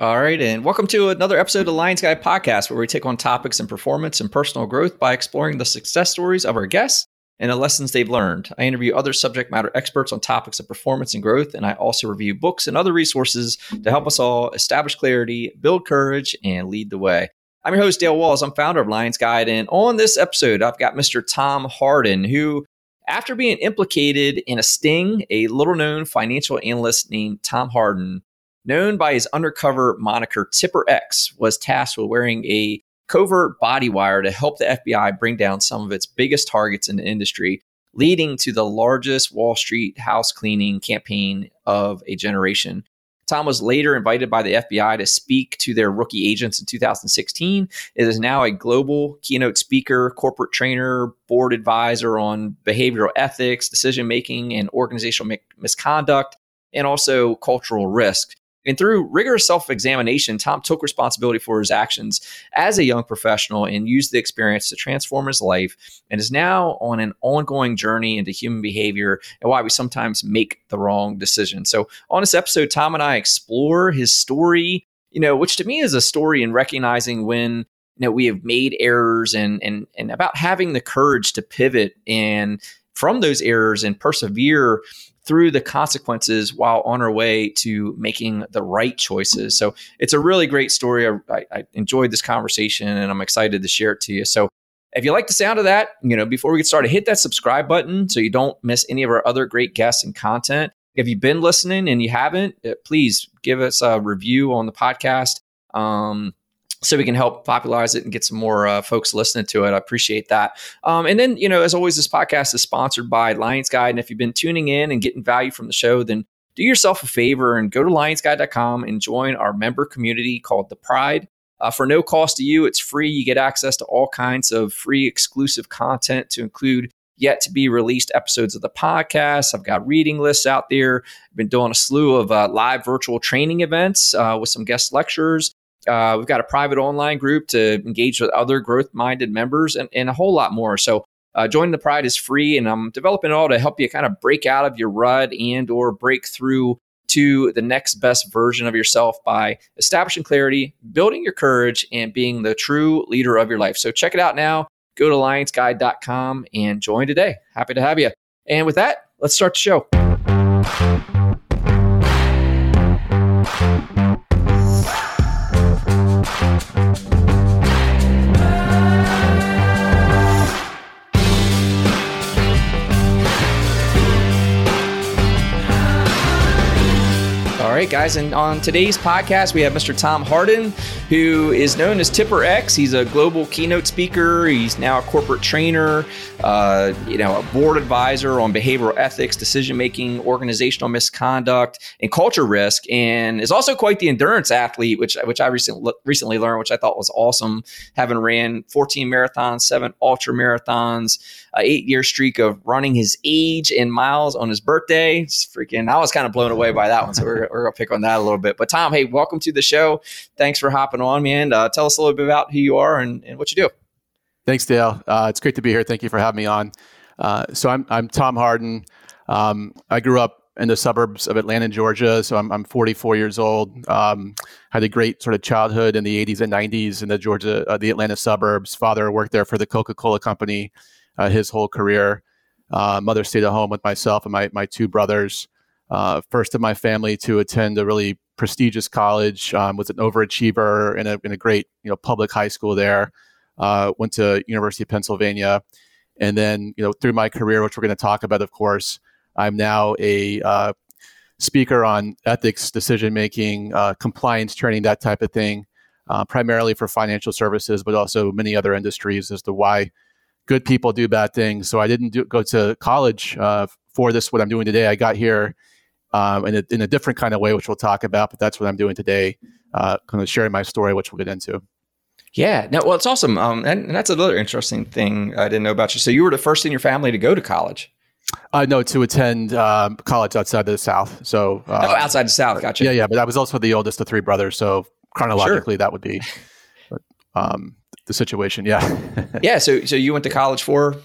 All right, and welcome to another episode of the Lions Guide Podcast, where we take on topics in performance and personal growth by exploring the success stories of our guests and the lessons they've learned. I interview other subject matter experts on topics of performance and growth, and I also review books and other resources to help us all establish clarity, build courage, and lead the way. I'm your host, Dale Walls. I'm founder of Lions Guide, and on this episode, I've got Mr. Tom Hardin, who after being implicated in a sting, a little known financial analyst named Tom Hardin known by his undercover moniker Tipper X, was tasked with wearing a covert body wire to help the FBI bring down some of its biggest targets in the industry, leading to the largest Wall Street house cleaning campaign of a generation. Tom was later invited by the FBI to speak to their rookie agents in 2016. It is now a global keynote speaker, corporate trainer, board advisor on behavioral ethics, decision making, and organizational misconduct, and also cultural risk. And through rigorous self examination, Tom took responsibility for his actions as a young professional and used the experience to transform his life and is now on an ongoing journey into human behavior and why we sometimes make the wrong decision. So, on this episode, Tom and I explore his story, you know, which to me is a story in recognizing when you know we have made errors and and and about having the courage to pivot and from those errors and persevere through the consequences while on our way to making the right choices. So it's a really great story. I, I, enjoyed this conversation and I'm excited to share it to you. So if you like the sound of that, you know, before we get started, hit that subscribe button so you don't miss any of our other great guests and content. If you've been listening and you haven't, uh, please give us a review on the podcast. Um, so we can help popularize it and get some more uh, folks listening to it. I appreciate that. Um, and then, you know, as always, this podcast is sponsored by Lions Guide. And if you've been tuning in and getting value from the show, then do yourself a favor and go to lionsguide.com and join our member community called The Pride. Uh, for no cost to you, it's free. You get access to all kinds of free exclusive content to include yet to be released episodes of the podcast. I've got reading lists out there. I've been doing a slew of uh, live virtual training events uh, with some guest lecturers. Uh, we've got a private online group to engage with other growth minded members and, and, a whole lot more. So uh, joining the Pride is free, and I'm developing it all to help you kind of break out of your rut and or break through to the next best version of yourself by establishing clarity, building your courage, and being the true leader of your life. So check it out now. Go to lionsguide.com and join today. Happy to have you. And with that, let's start the show. Right, guys. And on today's podcast, we have Mr. Tom Hardin, who is known as Tipper X. He's a global keynote speaker. He's now a corporate trainer, uh, you know, a board advisor on behavioral ethics, decision making, organizational misconduct, and culture risk, and is also quite the endurance athlete, which which I recently recently learned, which I thought was awesome. Having ran 14 marathons, seven ultra marathons, a eight year streak of running his age in miles on his birthday. It's freaking, I was kind of blown away by that one. So we're, we're going to pick on that a little bit. But Tom, hey, welcome to the show. Thanks for hopping on, man. Uh, tell us a little bit about who you are and, and what you do. Thanks, Dale. Uh, it's great to be here. Thank you for having me on. Uh, so I'm, I'm Tom Hardin. Um, I grew up in the suburbs of Atlanta, Georgia. So I'm, I'm 44 years old. Um, had a great sort of childhood in the 80s and 90s in the Georgia, uh, the Atlanta suburbs. Father worked there for the Coca-Cola company his whole career. Uh, mother stayed at home with myself and my, my two brothers. Uh, first in my family to attend a really prestigious college, um, was an overachiever in a, in a great you know public high school there. Uh, went to University of Pennsylvania, and then you know through my career, which we're going to talk about, of course, I'm now a uh, speaker on ethics, decision making, uh, compliance training, that type of thing, uh, primarily for financial services, but also many other industries as to why good people do bad things. So I didn't do, go to college uh, for this. What I'm doing today, I got here um, in, a, in a different kind of way, which we'll talk about. But that's what I'm doing today, uh, kind of sharing my story, which we'll get into. Yeah, no, well, it's awesome, um, and, and, that's another interesting thing I didn't know about you. So you were the first in your family to go to college. Uh, no, to attend um, college outside of the South. So uh, oh, outside the South, gotcha. Yeah, yeah, but I was also the oldest of three brothers, so chronologically sure. that would be. But, um, the situation. Yeah. yeah. So, so you went to college for?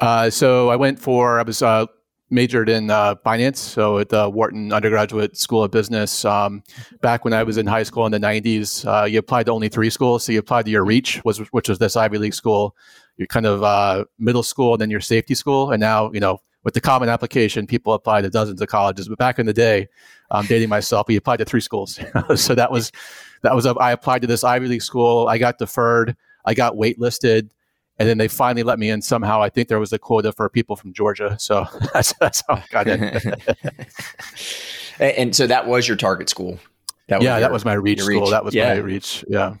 Uh, so I went for, I was uh, majored in uh, finance, so at the Wharton Undergraduate School of Business. Um, back when I was in high school in the '90s, uh, you applied to only three schools. So you applied to your Reach, was which was this Ivy League school, your kind of uh, middle school, and then your safety school. And now, you know, with the common application, people apply to dozens of colleges. But back in the day, I'm dating myself. We applied to three schools, so that was that was. I applied to this Ivy League school. I got deferred. I got waitlisted and then they finally let me in somehow. I think there was a quota for people from Georgia, so that's, that's how I got in. and so that was your target school. That yeah, your, that was my reach school. Reach. That was yeah. my reach. Yeah,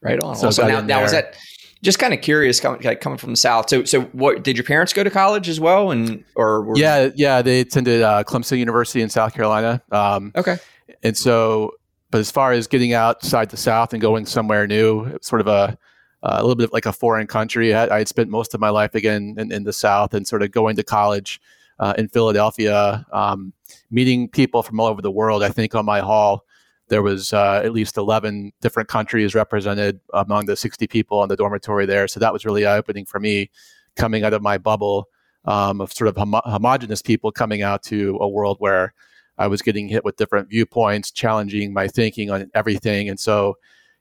right on. So, so now, now was that just kind of curious coming like coming from the south. So so what did your parents go to college as well, and or were, yeah yeah they attended uh, Clemson University in South Carolina. Um, okay, and so but as far as getting outside the South and going somewhere new, sort of a uh, a little bit like a foreign country. I, had spent most of my life again in, in the South and sort of going to college uh, in Philadelphia, um, meeting people from all over the world. I think on my hall there was uh, at least 11 different countries represented among the 60 people in the dormitory there. So that was really eye opening for me coming out of my bubble um, of sort of homo- homogenous people coming out to a world where I was getting hit with different viewpoints, challenging my thinking on everything. And so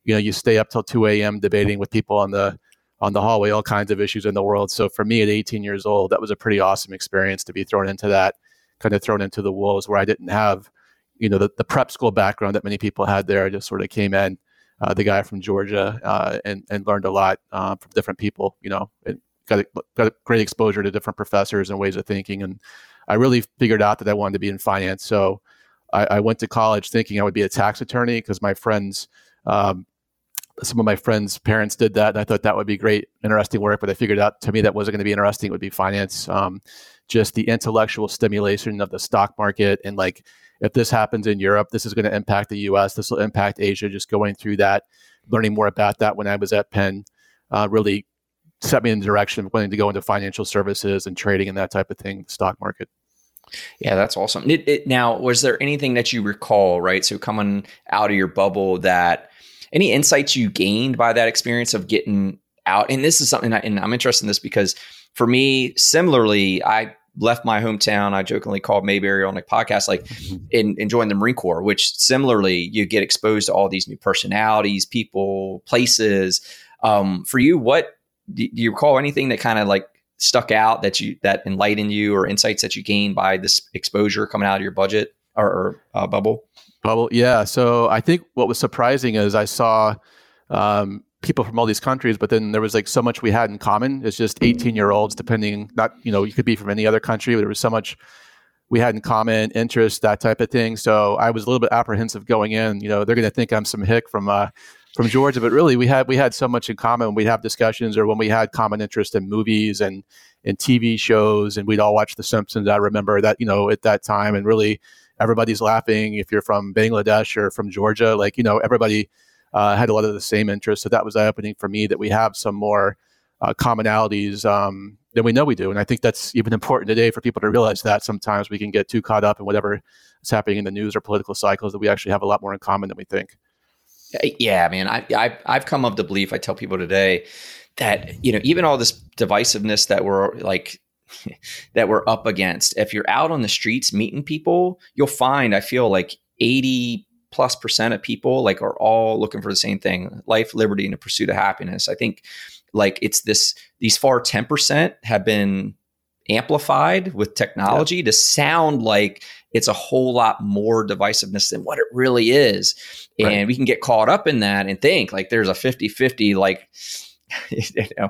you know you stay up till 2 a.m debating with people on the on the hallway all kinds of issues in the world. So for me at 18 years old that was a pretty awesome experience to be thrown into that kind of thrown into the wolves where i didn't have you know the, the prep school background that many people had there. I just sort of came in uh, the guy from georgia uh, and and learned a lot uh, from different people you know and got a, got a great exposure to different professors and ways of thinking. And i really figured out that i wanted to be in finance. So I, I went to college thinking i would be a tax attorney because my friends um, some of my friends' parents did that, and I thought that would be great, interesting work. But I figured out to me that wasn't going to be interesting. It would be finance, um, just the intellectual stimulation of the stock market, and like if this happens in Europe, this is going to impact the U.S. This will impact Asia. Just going through that, learning more about that when I was at Penn, uh, really set me in the direction of wanting to go into financial services and trading and that type of thing, the stock market. Yeah, that's awesome. It, it, now, was there anything that you recall, right? So coming out of your bubble that any insights you gained by that experience of getting out? And this is something, I, and I'm interested in this because for me, similarly, I left my hometown. I jokingly called Mayberry on the podcast, like in, in joined the Marine Corps, which similarly you get exposed to all these new personalities, people, places. Um, for you, what do you recall anything that kind of like stuck out that you that enlightened you or insights that you gained by this exposure coming out of your budget or, or uh, bubble? Bubble, yeah. So I think what was surprising is I saw um, people from all these countries, but then there was like so much we had in common. It's just 18 year olds, depending, not, you know, you could be from any other country, but there was so much we had in common, interest, that type of thing. So I was a little bit apprehensive going in. You know, they're going to think I'm some hick from, uh, from Georgia, but really we had we had so much in common. We'd have discussions, or when we had common interest in movies and and TV shows, and we'd all watch The Simpsons. I remember that you know at that time, and really everybody's laughing. If you're from Bangladesh or from Georgia, like, you know, everybody uh, had a lot of the same interests. So that was eye opening for me that we have some more uh, commonalities um, than we know we do. And I think that's even important today for people to realize that sometimes we can get too caught up in whatever is happening in the news or political cycles that we actually have a lot more in common than we think. Yeah, man. I, I I've come of the belief. I tell people today that you know even all this divisiveness that we're like that we're up against. If you're out on the streets meeting people, you'll find I feel like 80 plus percent of people like are all looking for the same thing, life, liberty, and a pursuit of happiness. I think like it's this these far 10% have been amplified with technology yeah. to sound like it's a whole lot more divisiveness than what it really is. Right. And we can get caught up in that and think like there's a 50-50 like you know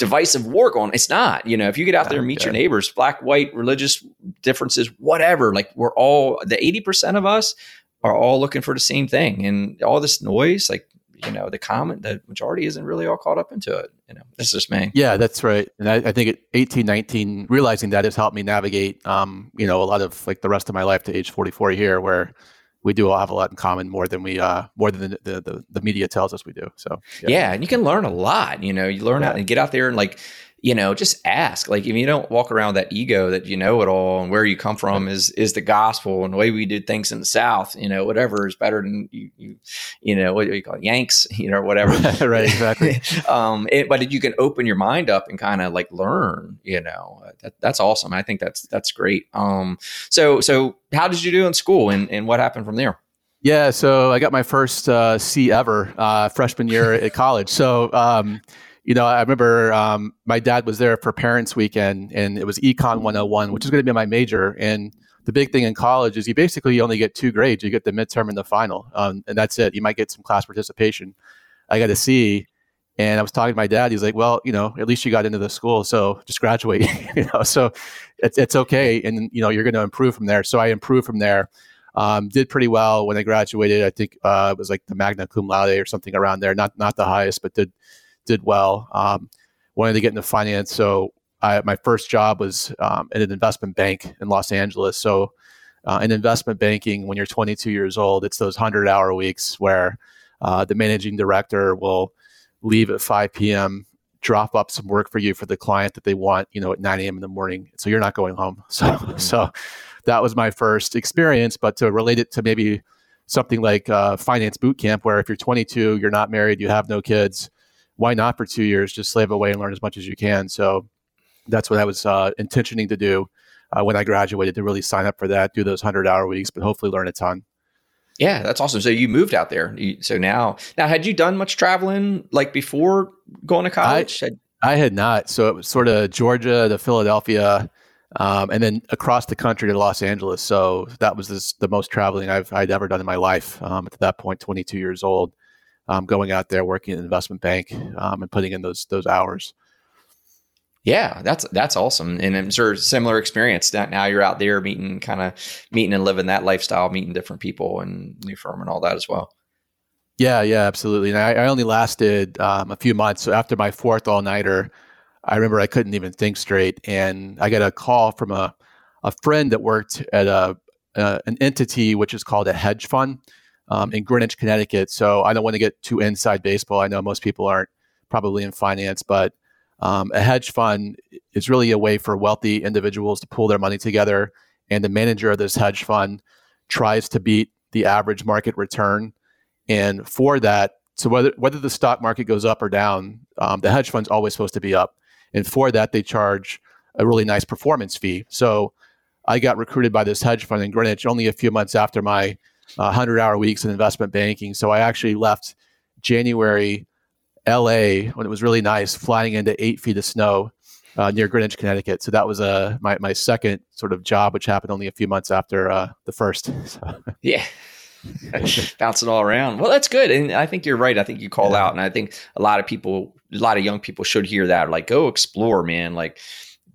divisive war going. It's not. You know, if you get out there and meet okay. your neighbors, black, white, religious differences, whatever, like we're all the 80% of us are all looking for the same thing. And all this noise, like, you know, the common, the majority isn't really all caught up into it. You know, that's just me. Yeah, that's right. And I, I think at 18, 19, realizing that has helped me navigate, um, you know, a lot of like the rest of my life to age 44 here, where we do all have a lot in common more than we uh more than the the, the, the media tells us we do so yeah. yeah. and you can learn a lot you know you learn yeah. how to get out there and like you know, just ask. Like if you don't walk around that ego that you know it all and where you come from is is the gospel and the way we did things in the South, you know, whatever is better than you you, you know, what do you call it? Yanks, you know, whatever. right, exactly. um, it, but you can open your mind up and kind of like learn, you know, that, that's awesome. I think that's that's great. Um, so so how did you do in school and, and what happened from there? Yeah, so I got my first uh, C ever uh, freshman year at college. So um, you know, I remember um, my dad was there for Parents Weekend, and it was Econ 101, which is going to be my major. And the big thing in college is you basically only get two grades. You get the midterm and the final, um, and that's it. You might get some class participation. I got a C, and I was talking to my dad. He's like, "Well, you know, at least you got into the school, so just graduate. you know, so it's it's okay, and you know, you're going to improve from there." So I improved from there. Um, did pretty well when I graduated. I think uh, it was like the magna cum laude or something around there. Not not the highest, but did did well. Um, wanted to get into finance, so I, my first job was um, at an investment bank in Los Angeles. So, uh, in investment banking, when you're 22 years old, it's those 100 hour weeks where uh, the managing director will leave at 5 p.m., drop up some work for you for the client that they want, you know, at 9 a.m. in the morning. So you're not going home. So, mm-hmm. so that was my first experience. But to relate it to maybe something like uh, finance boot camp, where if you're 22, you're not married, you have no kids, why not for two years? Just slave away and learn as much as you can. So that's what i was uh, intentioning to do uh, when i graduated to really sign up for that do those 100 hour weeks but hopefully learn a ton. Yeah that's awesome. So you moved out there. So now now had you done much traveling like before going to college? I, I had not. So it was sort of georgia to philadelphia um, and then across the country to Los Angeles. So that was this, the most traveling I've I'd ever done in my life. Um, at that point, 22 years old um, going out there working in an investment bank um, and putting in those those hours. Yeah, that's that's awesome, and I'm sure similar experience. Now you're out there meeting, kind of meeting and living that lifestyle, meeting different people and new firm and all that as well. Yeah, yeah, absolutely. And I, I only lasted um, a few months. So after my fourth all nighter, I remember I couldn't even think straight, and I got a call from a a friend that worked at a, a an entity which is called a hedge fund um, in Greenwich, Connecticut. So I don't want to get too inside baseball. I know most people aren't probably in finance, but um, a hedge fund is really a way for wealthy individuals to pull their money together. And the manager of this hedge fund tries to beat the average market return. And for that, so whether whether the stock market goes up or down, um, the hedge fund's always supposed to be up. And for that, they charge a really nice performance fee. So I got recruited by this hedge fund in Greenwich only a few months after my 100 hour weeks in investment banking. So I actually left January, LA, when it was really nice, flying into eight feet of snow uh, near Greenwich, Connecticut. So that was uh, my, my second sort of job, which happened only a few months after uh, the first. So. Yeah. Bouncing all around. Well, that's good. And I think you're right. I think you call yeah. out. And I think a lot of people, a lot of young people should hear that. Like, go explore, man. Like,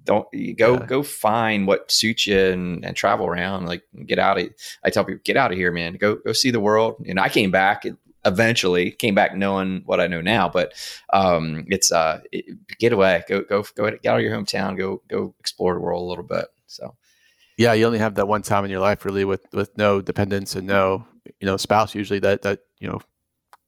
don't go yeah. go find what suits you and, and travel around like get out of i tell people get out of here man. Go go see the world. And i came back eventually came back knowing what i know now but um it's uh it, get away. Go go go get out of your hometown. Go go explore the world a little bit. So. Yeah you only have that one time in your life really with with no dependents and no you know spouse usually that that you know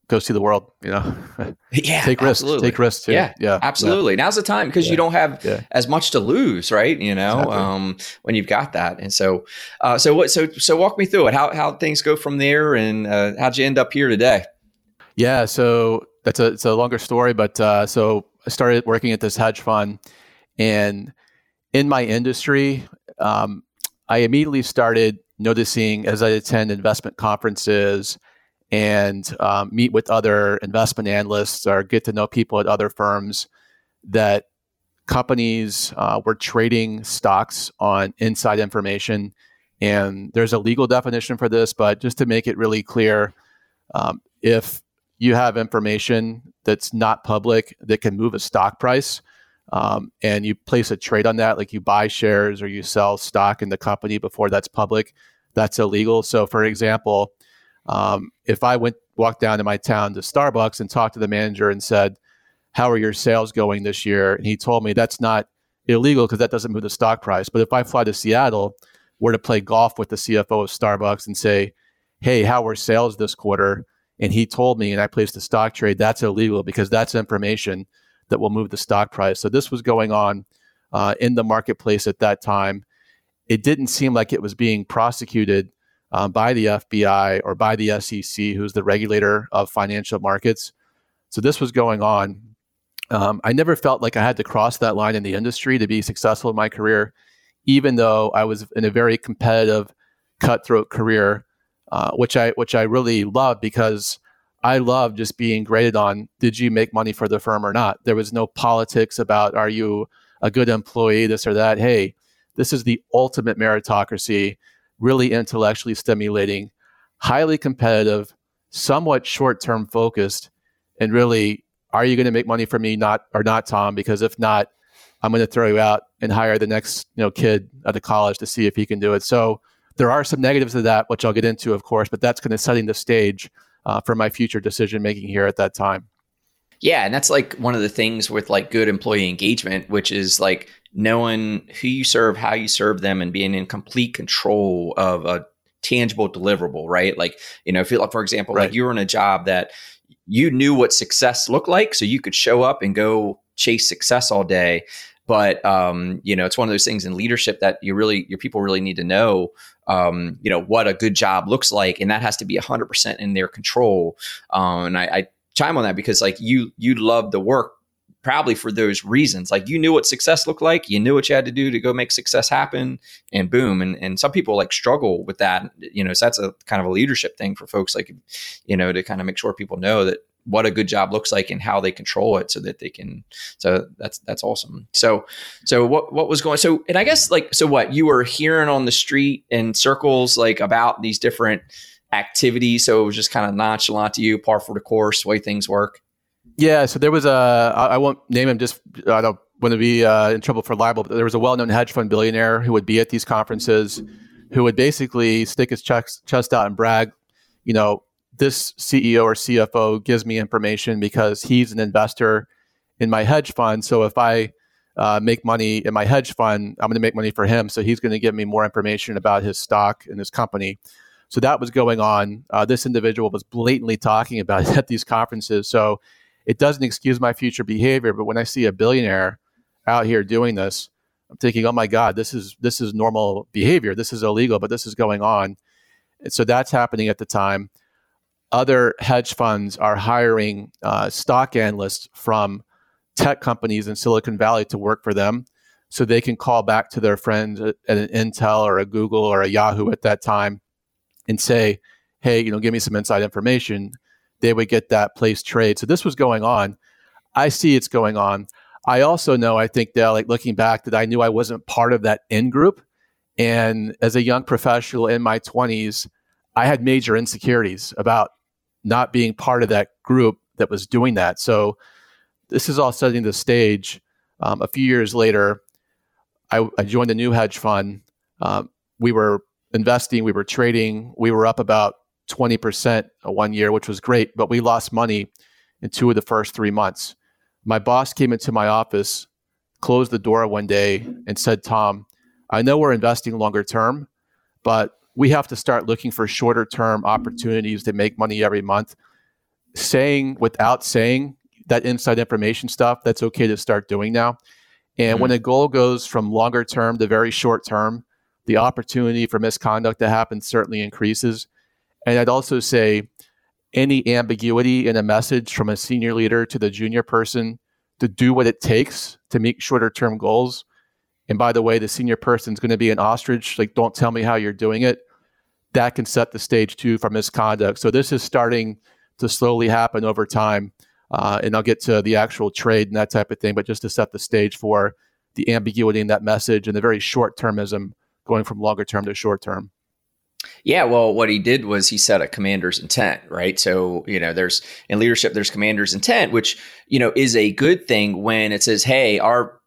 go see the world. You know, yeah, take risks, take risks. Too. Yeah, yeah, absolutely. Yeah. Now's the time because yeah. you don't have yeah. as much to lose, right? You know, exactly. um, when you've got that. And so, uh, so what? So, so walk me through it. How how things go from there, and uh, how'd you end up here today? Yeah, so that's a it's a longer story, but uh, so I started working at this hedge fund, and in my industry, um, I immediately started noticing as I attend investment conferences and um, meet with other investment analysts or get to know people at other firms that companies uh, were trading stocks on inside information. And there's a legal definition for this, but just to make it really clear, um, if you have information that's not public that can move a stock price, um, and you place a trade on that, like you buy shares or you sell stock in the company before that's public, that's illegal. So, for example, um, if I went walked down to my town to Starbucks and talked to the manager and said, "How are your sales going this year?" and he told me that's not illegal because that doesn't move the stock price. But if I fly to Seattle, were to play golf with the CFO of Starbucks and say, "Hey, how were sales this quarter?" and he told me, and I placed a stock trade, that's illegal because that's information that will move the stock price. So this was going on uh, in the marketplace at that time. It didn't seem like it was being prosecuted um, by the FBI or by the SEC, who's the regulator of financial markets. So this was going on. Um, I never felt like I had to cross that line in the industry to be successful in my career, even though I was in a very competitive, cutthroat career, uh, which I which I really loved because I love just being graded on did you make money for the firm or not. There was no politics about are you a good employee, this or that. Hey, this is the ultimate meritocracy, really intellectually stimulating, highly competitive, somewhat short term focused, and really, are you going to make money for me, not or not, Tom? Because if not, I'm going to throw you out and hire the next you know kid at the college to see if he can do it. So there are some negatives to that, which I'll get into, of course, but that's kind of setting the stage uh, for my future decision making here at that time. Yeah, and that's like one of the things with like good employee engagement, which is like knowing who you serve, how you serve them, and being in complete control of a tangible deliverable, right? Like, you know, if you, like, for example, right. like you were in a job that you knew what success looked like, so you could show up and go chase success all day. But um, you know, it's one of those things in leadership that you really your people really need to know um, you know what a good job looks like, and that has to be hundred percent in their control. Um, and I, I chime on that because like you you love the work probably for those reasons. Like you knew what success looked like, you knew what you had to do to go make success happen, and boom. And and some people like struggle with that, you know. So that's a kind of a leadership thing for folks, like you know, to kind of make sure people know that what a good job looks like and how they control it so that they can so that's that's awesome so so what what was going so and i guess like so what you were hearing on the street in circles like about these different activities So it was just kind of nonchalant to you, par for the course, way things work. Yeah. So there was a, I won't name him just, I don't want to be uh, in trouble for libel, but there was a well known hedge fund billionaire who would be at these conferences who would basically stick his chest, chest out and brag, you know, this CEO or CFO gives me information because he's an investor in my hedge fund. So if I uh, make money in my hedge fund, I'm going to make money for him. So he's going to give me more information about his stock and his company. So that was going on. Uh, this individual was blatantly talking about it at these conferences. So it doesn't excuse my future behavior. But when I see a billionaire out here doing this, I'm thinking, oh my God, this is this is normal behavior. This is illegal, but this is going on. And so that's happening at the time. Other hedge funds are hiring uh, stock analysts from tech companies in Silicon Valley to work for them so they can call back to their friends at, an Intel or a Google or a Yahoo at that time and say, hey, you know, give me some inside information, they would get that place trade. So this was going on. I see it's going on. I also know, I think that like looking back, that I knew I wasn't part of that in group. And as a young professional in my 20s, I had major insecurities about not being part of that group that was doing that. So this is all setting the stage. Um, a few years later, I, I, joined a new hedge fund. Um, we were investing, we were trading, we were up about 20% one year, which was great, but we lost money in two of the first three months. My boss came into my office, closed the door one day, and said, Tom, I know we're investing longer term, but we have to start looking for shorter term opportunities to make money every month. Saying without saying that inside information stuff, that's okay to start doing now. And mm-hmm. when a goal goes from longer term to very short term, the opportunity for misconduct to happen certainly increases. And I'd also say any ambiguity in a message from a senior leader to the junior person to do what it takes to meet shorter term goals. And by the way, the senior person is going to be an ostrich. Like, don't tell me how you're doing it. That can set the stage too for misconduct. So this is starting to slowly happen over time. Uh, and I'll get to the actual trade and that type of thing, but just to set the stage for the ambiguity in that message and the very short termism going from longer term to short term. Yeah, well, what he did was he set a commander's intent, right? So, you know, there's in leadership, there's commander's intent, which, you know, is a good thing when it says, hey, our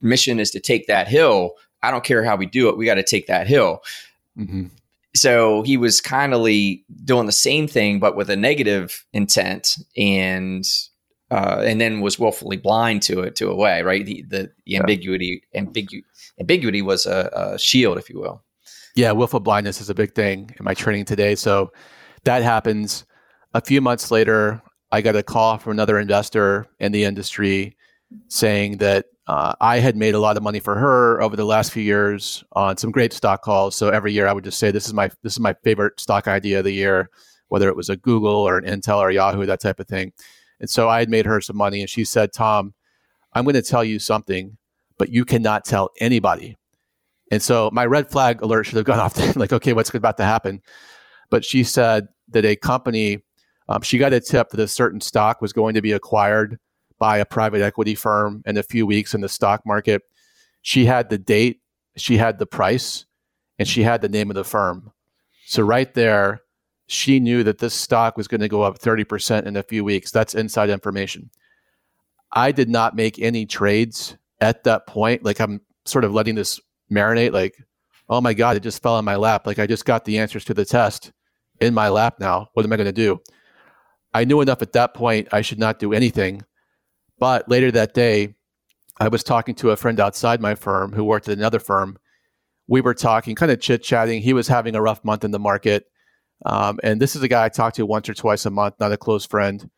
mission is to take that hill. I don't care how we do it, we got to take that hill. Mm-hmm. So he was kind of doing the same thing, but with a negative intent and uh, and then was willfully blind to it to a way, right? The the, the ambiguity ambigu- ambiguity was a, a, shield, if you will. Yeah, willful blindness is a big thing in my training today. So that happens. A few months later, I got a call from another investor in the industry, saying that uh, I had made a lot of money for her over the last few years on some great stock calls. So every year I would just say, "This is my this is my favorite stock idea of the year," whether it was a Google or an Intel or Yahoo, that type of thing. And so I had made her some money, and she said, "Tom, I'm going to tell you something, but you cannot tell anybody." And so my red flag alert should have gone off. like, okay, what's about to happen? But she said that a company, um, she got a tip that a certain stock was going to be acquired by a private equity firm in a few weeks in the stock market. She had the date, she had the price, and she had the name of the firm. So right there, she knew that this stock was going to go up 30% in a few weeks. That's inside information. I did not make any trades at that point. Like I'm sort of letting this marinate, like, oh my God, it just fell in my lap. Like I just got the answers to the test in my lap now. What am I going to do? I knew enough at that point I should not do anything. But later that day, I was talking to a friend outside my firm who worked at another firm. We were talking, kind of chit chatting. He was having a rough month in the market. Um, and this is a guy I talk to once or twice a month, not a close friend.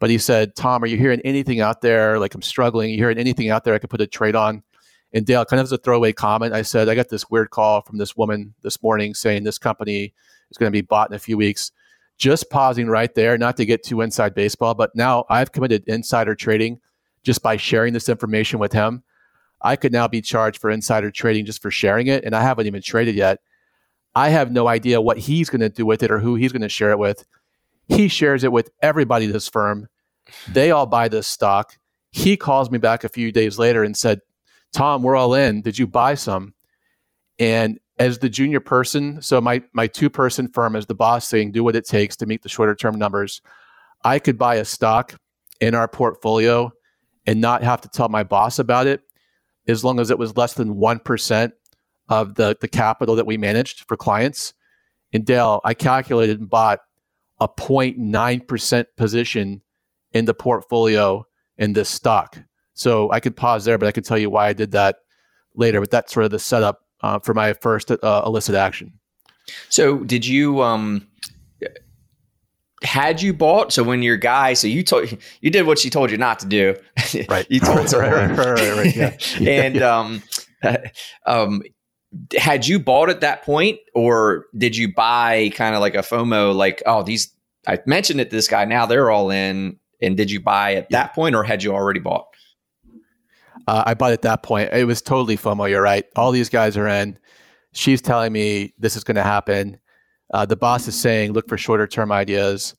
But he said, Tom, are you hearing anything out there? Like I'm struggling. You hearing anything out there I could put a trade on? And Dale, kind of as a throwaway comment, I said, I got this weird call from this woman this morning saying this company is going to be bought in a few weeks. Just pausing right there, not to get too inside baseball, but now I've committed insider trading just by sharing this information with him. I could now be charged for insider trading just for sharing it, and I haven't even traded yet. I have no idea what he's going to do with it or who he's going to share it with. He shares it with everybody in this firm. They all buy this stock. He calls me back a few days later and said, Tom, we're all in. Did you buy some? And as the junior person, so my my two person firm as the boss saying, do what it takes to meet the shorter term numbers. I could buy a stock in our portfolio and not have to tell my boss about it as long as it was less than 1% of the, the capital that we managed for clients. In Dale, I calculated and bought a 0.9% position in the portfolio in this stock. So I could pause there, but I could tell you why I did that later. But that's sort of the setup uh, for my first uh, illicit action. So did you um had you bought so when your guy so you told you did what she told you not to do right you told her right, right, right, right, yeah. and um um had you bought at that point or did you buy kind of like a fomo like oh these i mentioned it to this guy now they're all in and did you buy at yeah. that point or had you already bought uh, i bought at that point it was totally fomo you're right all these guys are in she's telling me this is going to happen uh, the boss is saying, look for shorter term ideas.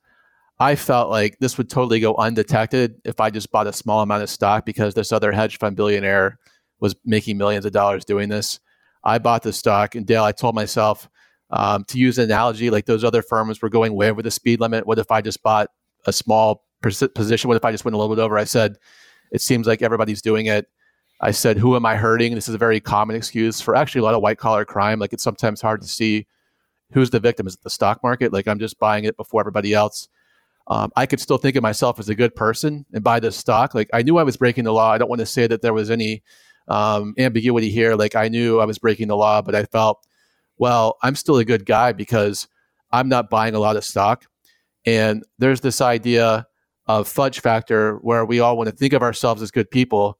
I felt like this would totally go undetected if I just bought a small amount of stock because this other hedge fund billionaire was making millions of dollars doing this. I bought the stock, and Dale, I told myself um, to use an analogy like those other firms were going way over the speed limit. What if I just bought a small position? What if I just went a little bit over? I said, it seems like everybody's doing it. I said, who am I hurting? This is a very common excuse for actually a lot of white collar crime. Like it's sometimes hard to see who's the victim? Is it the stock market? Like I'm just buying it before everybody else. Um, I could still think of myself as a good person and buy this stock. Like I knew I was breaking the law. I don't want to say that there was any um, ambiguity here. Like I knew I was breaking the law, but I felt, well, I'm still a good guy because I'm not buying a lot of stock. And there's this idea of fudge factor where we all want to think of ourselves as good people.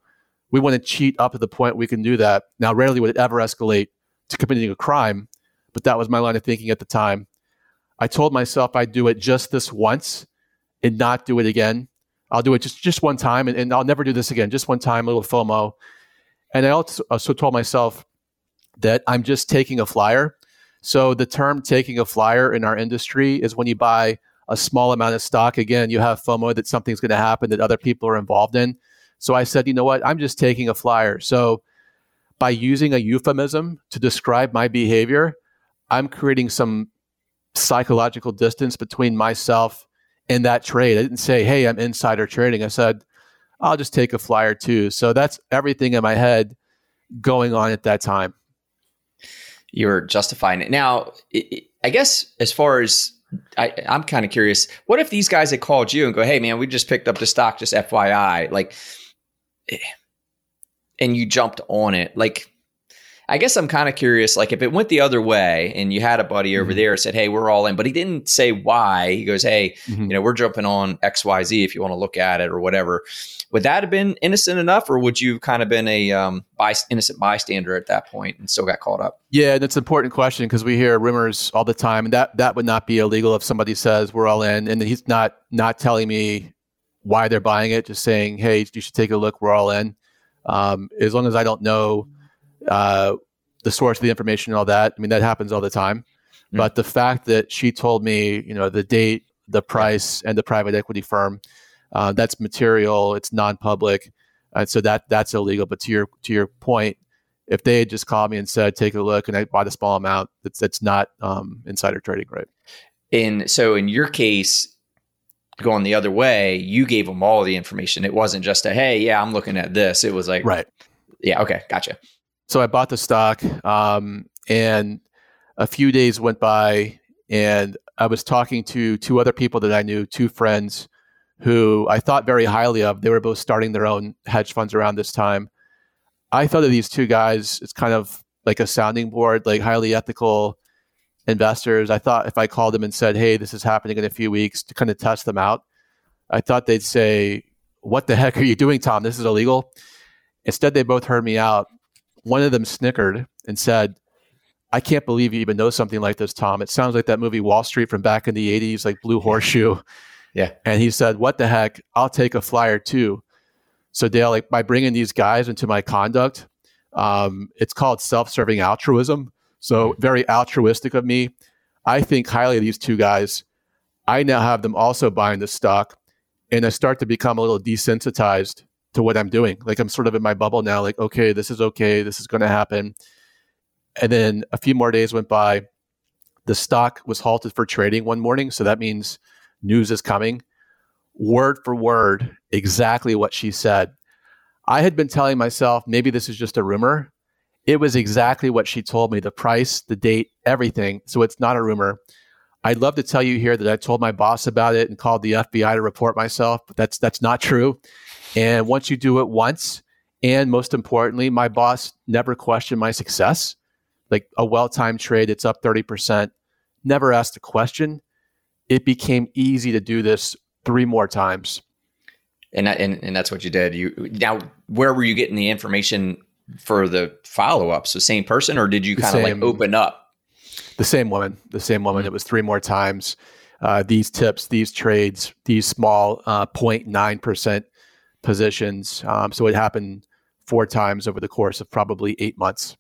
We want to cheat up to the point we can do that. Now, rarely would it ever escalate to committing a crime, but that was my line of thinking at the time. I told myself I'd do it just this once and not do it again. I'll do it just, just one time and, and I'll never do this again, just one time, a little FOMO. And I also, also told myself that I'm just taking a flyer. So the term taking a flyer in our industry is when you buy a small amount of stock. Again, you have FOMO that something's going to happen that other people are involved in. So I said, you know what? I'm just taking a flyer. So by using a euphemism to describe my behavior, I'm creating some psychological distance between myself and that trade. I didn't say, hey, I'm insider trading. I said, I'll just take a flyer too. So that's everything in my head going on at that time. You're justifying it. Now, I guess as far as I, am kind of curious, what if these guys had called you and go, hey, man, we just picked up the stock, just FYI, like, and you jumped on it? Like, I guess I'm kind of curious, like if it went the other way and you had a buddy over Mhm. there said, Hey, we're all in, but he didn't say why. He goes, Hey, Mhm. you know, we're jumping on XYZ if you want to look at it or whatever. Would that have been innocent enough, or would you kind of been a um, by, innocent bystander at that point and still got caught up? Yeah, that's an important question because we hear rumors all the time, and that that would not be illegal if somebody says we're all in, and he's not not telling me why they're buying it, just saying, hey, you should take a look, we're all in. Um, as long as I don't know uh, the source of the information and all that, I mean that happens all the time. Mm. But the fact that she told me, you know, the date, the price, and the private equity firm, uh, that's material. It's non-public, and so that that's illegal. But to your to your point, if they had just called me and said, "Take a look," and I bought a small amount, that's that's not um, insider trading, right? And so in your case, going the other way, you gave them all the information. It wasn't just a, Hey, yeah, I'm looking at this. It was like, Right. yeah, okay, gotcha. So I bought the stock, um, and a few days went by, and I was talking to two other people that I knew, two friends who I thought very highly of. They were both starting their own hedge funds around this time. I thought of these two guys as kind of like a sounding board, like highly ethical investors. I thought if I called them and said, "Hey, this is happening in a few weeks," to kind of test them out, I thought they'd say, "What the heck are you doing, Tom? This is illegal." Instead, they both heard me out. One of them snickered and said, I can't believe you even know something like this, Tom. It sounds like that movie Wall Street from back in the 80s, like Blue Horseshoe. Yeah. And he said, What the heck? I'll take a flyer too. So, Dale, like by bringing these guys into my conduct, um, it's called self serving altruism. So, very altruistic of me. I think highly of these two guys. I now have them also buying the stock, and I start to become a little desensitized to what I'm doing. Like I'm sort of in my bubble now, like, okay, this is okay, this is going to happen. And then a few more days went by. The stock was halted for trading one morning. So that means news is coming. Word for word, exactly what she said. I had been telling myself, maybe this is just a rumor. It was exactly what she told me the price, the date, everything. So it's not a rumor. I'd love to tell you here that I told my boss about it and called the FBI to report myself, but that's that's not true. And once you do it once, and most importantly, my boss never questioned my success. Like a well-timed trade, it's up 30%, never asked a question. It became easy to do this three more times. And, and and that's what you did. You now, where were you getting the information for the follow ups? The same person, or did you kind of like open up? The same woman, the same woman. It was three more times. Uh, these tips, these trades, these small uh, 0.9% positions. Um, so it happened four times over the course of probably eight months.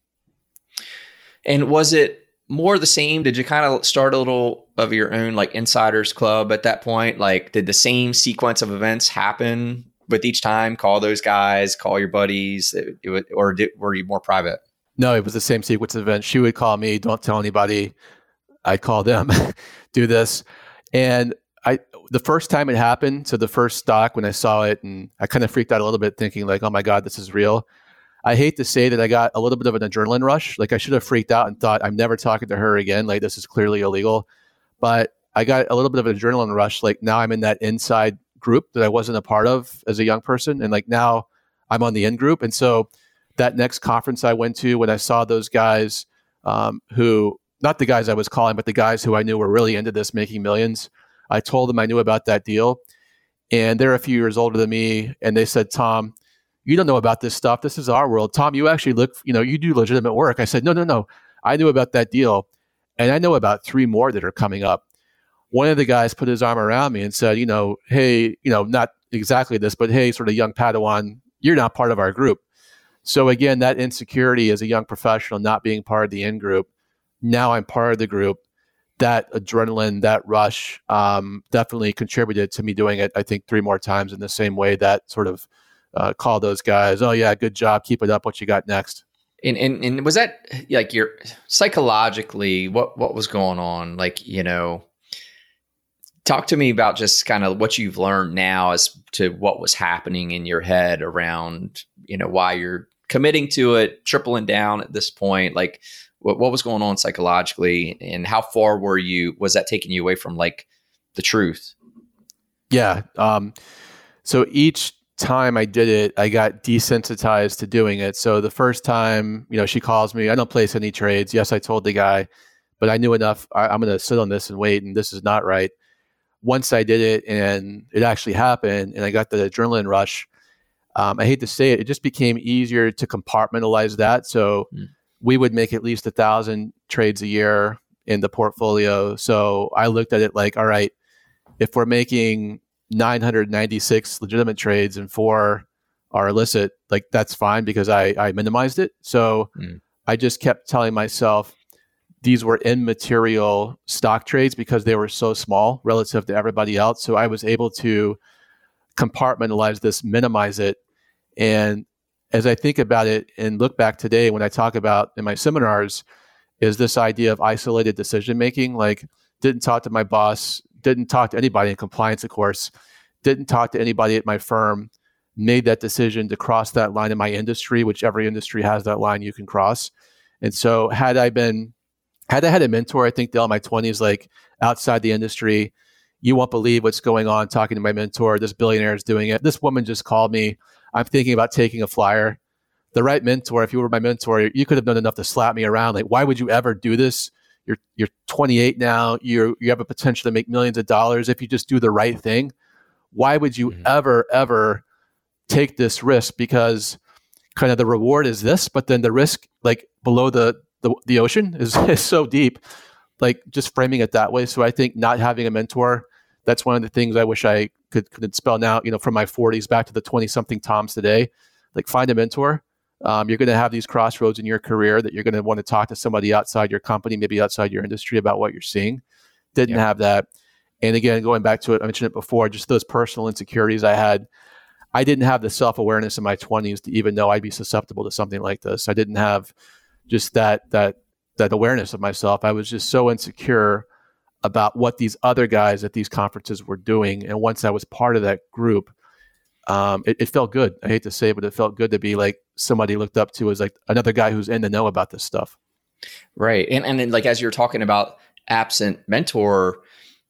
And was it more the same? Did you kind of start a little of your own like insiders club at that point? Like, did the same sequence of events happen with each time? Call those guys, call your buddies, it, it or did, were you more private? No, it was the same sequence of events. She would call me, don't tell anybody. I'd call them, do this. And I the first time it happened, so the first stock when I saw it and I kind of freaked out a little bit thinking like, oh my God, this is real. I hate to say that I got a little bit of an adrenaline rush. Like I should have freaked out and thought I'm never talking to her again. Like this is clearly illegal. But I got a little bit of an adrenaline rush. Like now I'm in that inside group that I wasn't a part of as a young person. And like now I'm on the in group. And so that next conference I went to when I saw those guys um, who, not the guys I was calling, but the guys who I knew were really into this, making millions, I told them I knew about that deal. And they're a few years older than me. And they said, Tom, you don't know about this stuff. This is our world. Tom, you actually look, you know, you do legitimate work. I said, no, no, no. I knew about that deal. And I know about three more that are coming up. One of the guys put his arm around me and said, you know, hey, you know, not exactly this, but hey, sort of young Padawan, you're not part of our group. So again, that insecurity as a young professional, not being part of the in group, now I'm part of the group. That adrenaline, that rush, um, definitely contributed to me doing it. I think three more times in the same way that sort of uh, call those guys. Oh yeah, good job, keep it up. What you got next? And, and and was that like your psychologically what what was going on? Like you know, talk to me about just kind of what you've learned now as to what was happening in your head around you know why you're committing to it, tripling down at this point. Like what what was going on psychologically, and how far were you? Was that taking you away from like the truth? Yeah. Um, so each time I did it, I got desensitized to doing it. So the first time, you know, she calls me, I don't place any trades. Yes, I told the guy, but I knew enough. I, I'm going to sit on this and wait, and this is not right. Once I did it and it actually happened, and I got the adrenaline rush, um, I hate to say it, it just became easier to compartmentalize that. So mm. we would make at least a thousand trades a year in the portfolio. So I looked at it like, all right, if we're making 996 legitimate trades and four are illicit, like that's fine because I, I minimized it. So mm. I just kept telling myself these were immaterial stock trades because they were so small relative to everybody else. So I was able to compartmentalize this, minimize it. And as I think about it and look back today, when I talk about in my seminars, is this idea of isolated decision making. Like, didn't talk to my boss, didn't talk to anybody in compliance, of course, didn't talk to anybody at my firm, made that decision to cross that line in my industry, which every industry has that line you can cross. And so, had I been, had I had a mentor, I think, in my 20s, like outside the industry, you won't believe what's going on talking to my mentor. This billionaire is doing it. This woman just called me. I'm thinking about taking a flyer. The right mentor, if you were my mentor, you could have done enough to slap me around. Like, why would you ever do this? You're you're 28 now. You you have a potential to make millions of dollars if you just do the right thing. Why would you mm-hmm. ever ever take this risk? Because kind of the reward is this, but then the risk, like below the the, the ocean, is, is so deep. Like just framing it that way. So I think not having a mentor that's one of the things I wish I could could spell now. You know, from my 40s back to the 20 something Toms today, like find a mentor. Um, you're going to have these crossroads in your career that you're going to want to talk to somebody outside your company, maybe outside your industry about what you're seeing. Didn't yeah. have that. And again, going back to it, I mentioned it before, just those personal insecurities I had. I didn't have the self awareness in my 20s to even know I'd be susceptible to something like this. I didn't have just that that that awareness of myself. I was just so insecure about what these other guys at these conferences were doing. And once I was part of that group, um, it, it, felt good. I hate to say it, but it felt good to be like somebody looked up to as like another guy who's in the know about this stuff. Right. And and then like as you're talking about absent mentor,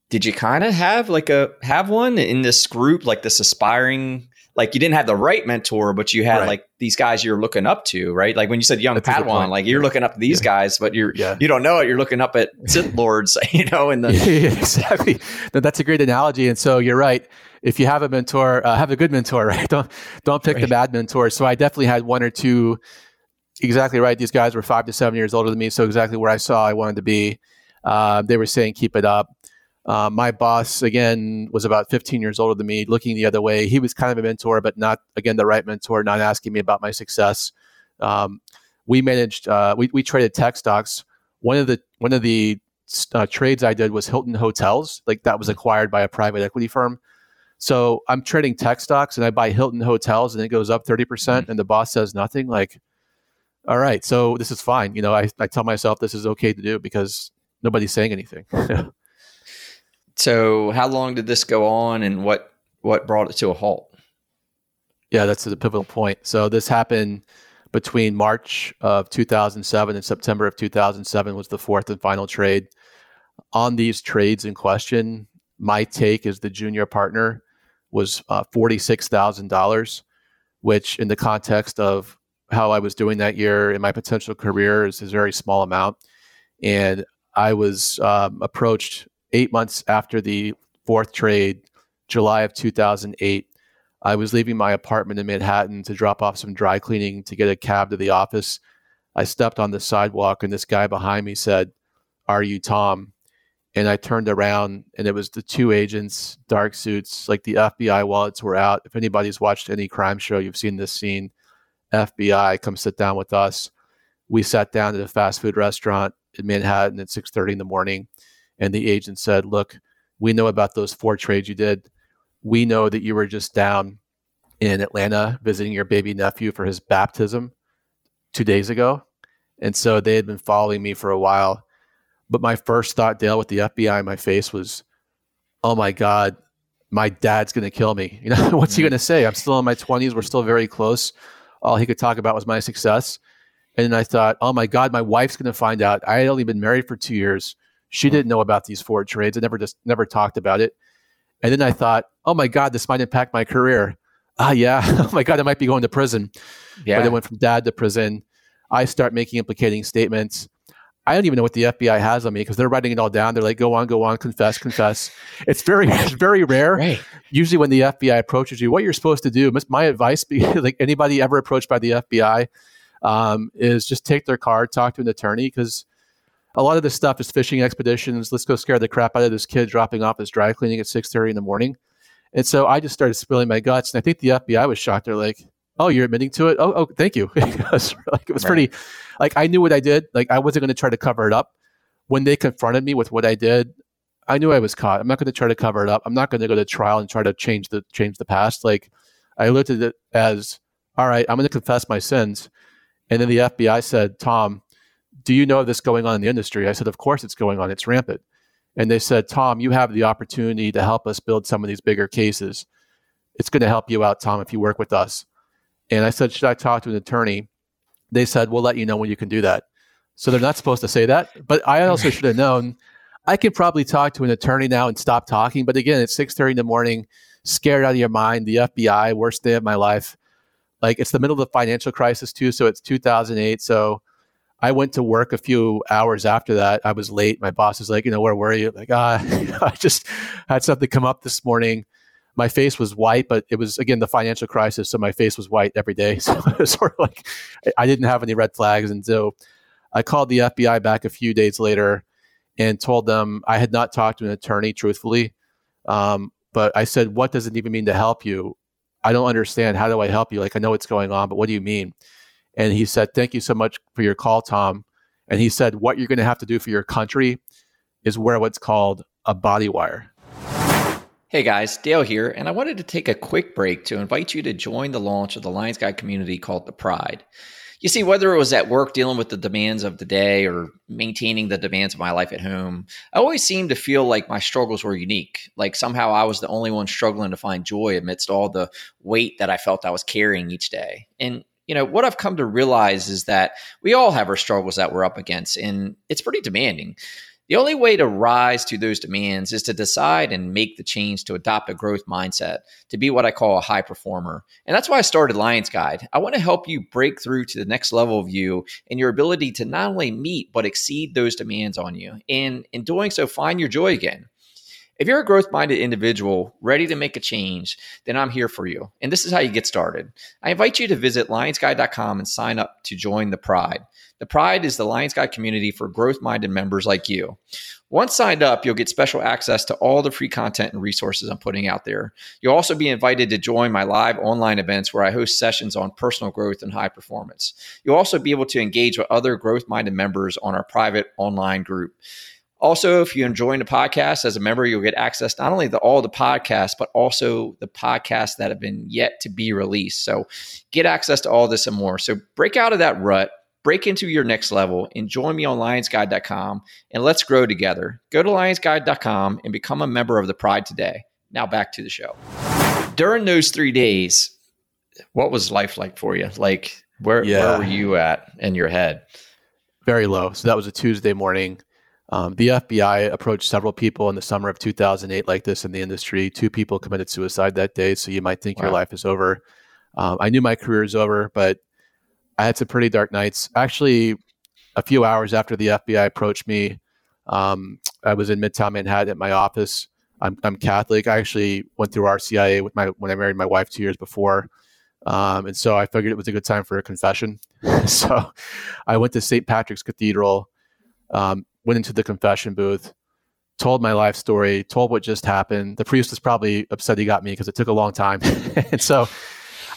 did you kind of have like a have one in this group, like this aspiring like you didn't have the right mentor, but you had right. like these guys you're looking up to, right? Like when you said young That's Padawan, like you're looking up to these yeah. guys, but you're yeah. you don't know it. You're looking up at Sith Lords, you know. In the exactly, that's a great analogy. And so you're right. If you have a mentor, uh, have a good mentor, right? Don't don't pick right. the bad mentor. So I definitely had one or two. Exactly right. These guys were five to seven years older than me, so exactly where I saw I wanted to be. Uh, they were saying, "Keep it up." Uh, my boss, again, was about 15 years older than me, looking the other way. He was kind of a mentor, but not, again, the right mentor, not asking me about my success. Um, we managed, uh, we, we traded tech stocks. One of the, one of the uh, trades I did was Hilton Hotels, like that was acquired by a private equity firm. So I'm trading tech stocks and I buy Hilton Hotels and it goes up 30% mm-hmm. and the boss says nothing. Like, all right, so this is fine. You know, I, I tell myself this is okay to do because nobody's saying anything. So, how long did this go on, and what what brought it to a halt? Yeah, that's the pivotal point. So, this happened between March of 2007 and September of 2007 was the fourth and final trade. On these trades in question, my take as the junior partner was uh, $46,000, which in the context of how I was doing that year in my potential career is, is a very small amount. And I was um, approached eight months after the fourth trade, July of 2008, I was leaving my apartment in Manhattan to drop off some dry cleaning to get a cab to the office. I stepped on the sidewalk and this guy behind me said, Are you Tom? And I turned around and it was the two agents, dark suits, like the FBI wallets were out. If anybody's watched any crime show, you've seen this scene. FBI, come sit down with us. We sat down at a fast food restaurant in Manhattan at 6:30 in the morning and the agent said, "Look, we know about those four trades you did. We know that you were just down in Atlanta visiting your baby nephew for his baptism two days ago, and so they had been following me for a while. But my first thought, Dale, with the FBI in my face was, "Oh my God, my dad's going to kill me. You know, what's he mm-hmm. going to say? I'm still in my 20s. We're still very close. All he could talk about was my success." And then I thought, "Oh my God, my wife's going to find out. I had only been married for two years." She didn't know about these four trades. I never just never talked about it. And then I thought, oh my God, this might impact my career. ah, yeah, oh my God, I might be going to prison. Yeah. But it went from dad to prison. I start making implicating statements. I don't even know what the FBI has on me because they're writing it all down. They're like, go on, go on, confess, confess. It's very, it's very rare. Right. Usually, when the FBI approaches you, what you're supposed to do, my advice, be, like anybody ever approached by the FBI, um, is just take their card, talk to an attorney because a lot of this stuff is fishing expeditions. Let's go scare the crap out of this kid dropping off his dry cleaning at six thirty in the morning. And so I just started spilling my guts, and I think the FBI was shocked. They're like, "Oh, you're admitting to it? Oh, oh, thank you." it was, like, it was right. pretty, like I knew what I did. Like I wasn't going to try to cover it up. When they confronted me with what I did, I knew I was caught. I'm not going to try to cover it up. I'm not going to go to trial and try to change the change the past. Like I looked at it as, all right, I'm going to confess my sins. And then the FBI said, Tom, do you know this going on in the industry? I said, of course it's going on. It's rampant. And they said, Tom, you have the opportunity to help us build some of these bigger cases. It's going to help you out, Tom, if you work with us. And I said, Should I talk to an attorney? They said, We'll let you know when you can do that. So they're not supposed to say that. But I also should have known I could probably talk to an attorney now and stop talking. But again, it's 6:30 in the morning, scared out of your mind, the FBI, worst day of my life. Like it's the middle of the financial crisis too. So it's 2008. So I went to work a few hours after that. I was late. My boss was like, you know, where were you? Like, ah, I just had something come up this morning. My face was white, but it was again the financial crisis, so my face was white every day. So it was sort of like I didn't have any red flags, and so I called the FBI back a few days later and told them I had not talked to an attorney, truthfully. Um, but I said, "What does it even mean to help you? I don't understand. How do I help you? Like, I know what's going on, but what do you mean?" And he said, Thank you so much for your call, Tom. And he said, What you're going to have to do for your country is wear what's called a body wire. Hey guys, Dale here, and I wanted to take a quick break to invite you to join the launch of the Lions Guide community called The Pride. You see, whether it was at work dealing with the demands of the day or maintaining the demands of my life at home, I always seemed to feel like my struggles were unique. Like somehow I was the only one struggling to find joy amidst all the weight that I felt I was carrying each day. And you know, what I've come to realize is that we all have our struggles that we're up against, and it's pretty demanding. The only way to rise to those demands is to decide and make the change to adopt a growth mindset, to be what I call a high performer. And that's why I started Lions Guide. I want to help you break through to the next level of you and your ability to not only meet, but exceed those demands on you. And in doing so, find your joy again. If you're a growth minded individual ready to make a change, then I'm here for you. And this is how you get started. I invite you to visit lionsguide.com and sign up to join the Pride. The Pride is the Lions Guide community for growth minded members like you. Once signed up, you'll get special access to all the free content and resources I'm putting out there. You'll also be invited to join my live online events where I host sessions on personal growth and high performance. You'll also be able to engage with other growth minded members on our private online group. Also, if you're enjoying the podcast as a member, you'll get access not only to all the podcasts, but also the podcasts that have been yet to be released. So get access to all this and more. So break out of that rut, break into your next level, and join me on lionsguide.com and let's grow together. Go to lionsguide.com and become a member of the Pride today. Now back to the show. During those three days, what was life like for you? Like where, yeah. where were you at in your head? Very low. So that was a Tuesday morning. Um, the FBI approached several people in the summer of 2008 like this in the industry. Two people committed suicide that day, so you might think wow. your life is over. Um, I knew my career is over, but I had some pretty dark nights. Actually, a few hours after the FBI approached me, um, I was in Midtown Manhattan at my office. I'm, I'm, Catholic. I actually went through RCIA with my when I married my wife two years before, um, and so I figured it was a good time for a confession. so I went to St. Patrick's Cathedral. Um, went into the confession booth, told my life story, told what just happened. The priest was probably upset he got me because it took a long time. and so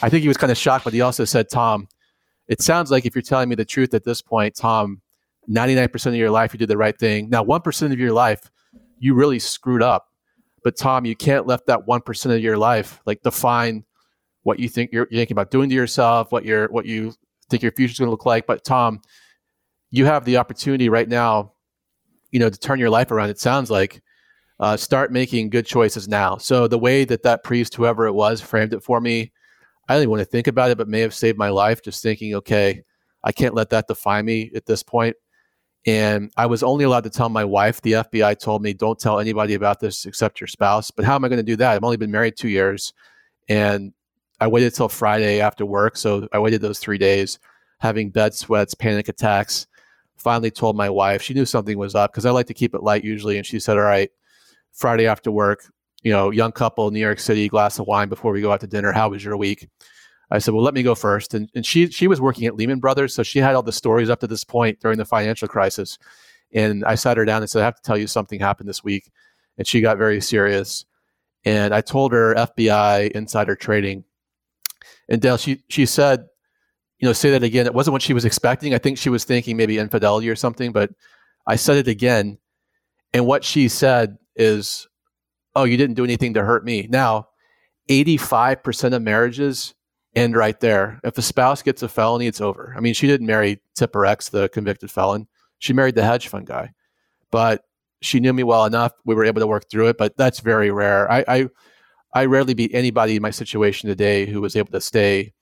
I think he was kind of shocked, but he also said, Tom, it sounds like if you're telling me the truth at this point, Tom, 99% of your life you did the right thing. Now, 1% of your life you really screwed up. But Tom, you can't let that 1% of your life like define what you think you're, you're thinking about doing to yourself, what you're what you think your future is going to look like. But Tom, you have the opportunity right now you know to turn your life around it sounds like uh, start making good choices now so the way that that priest whoever it was framed it for me i don't even want to think about it but may have saved my life just thinking okay i can't let that define me at this point and i was only allowed to tell my wife the fbi told me don't tell anybody about this except your spouse but how am i going to do that i've only been married two years and I waited till Friday after work. So I waited those three days, having bed sweats, panic attacks. Finally told my wife. She knew something was up because I like to keep it light usually. And she said, All right, Friday after work, you know, young couple, New York City, glass of wine before we go out to dinner. How was your week? I said, well, let me go first. And, and she, she was working at Lehman Brothers. So she had all the stories up to this point during the financial crisis. And I sat her down and said, I have to tell you something happened this week. And she got very serious. And I told her FBI insider trading. And Dale, she, she said, you know, say that again. It wasn't what she was expecting. I think she was thinking maybe infidelity or something, but I said it again. And what she said is, oh, you didn't do anything to hurt me. Now, 85% of marriages end right there. If a spouse gets a felony, it's over. I mean, she didn't marry Tipper X, the convicted felon. She married the hedge fund guy, but she knew me well enough. We were able to work through it, but that's very rare. I, I, I rarely meet anybody in my situation today who was able to stay,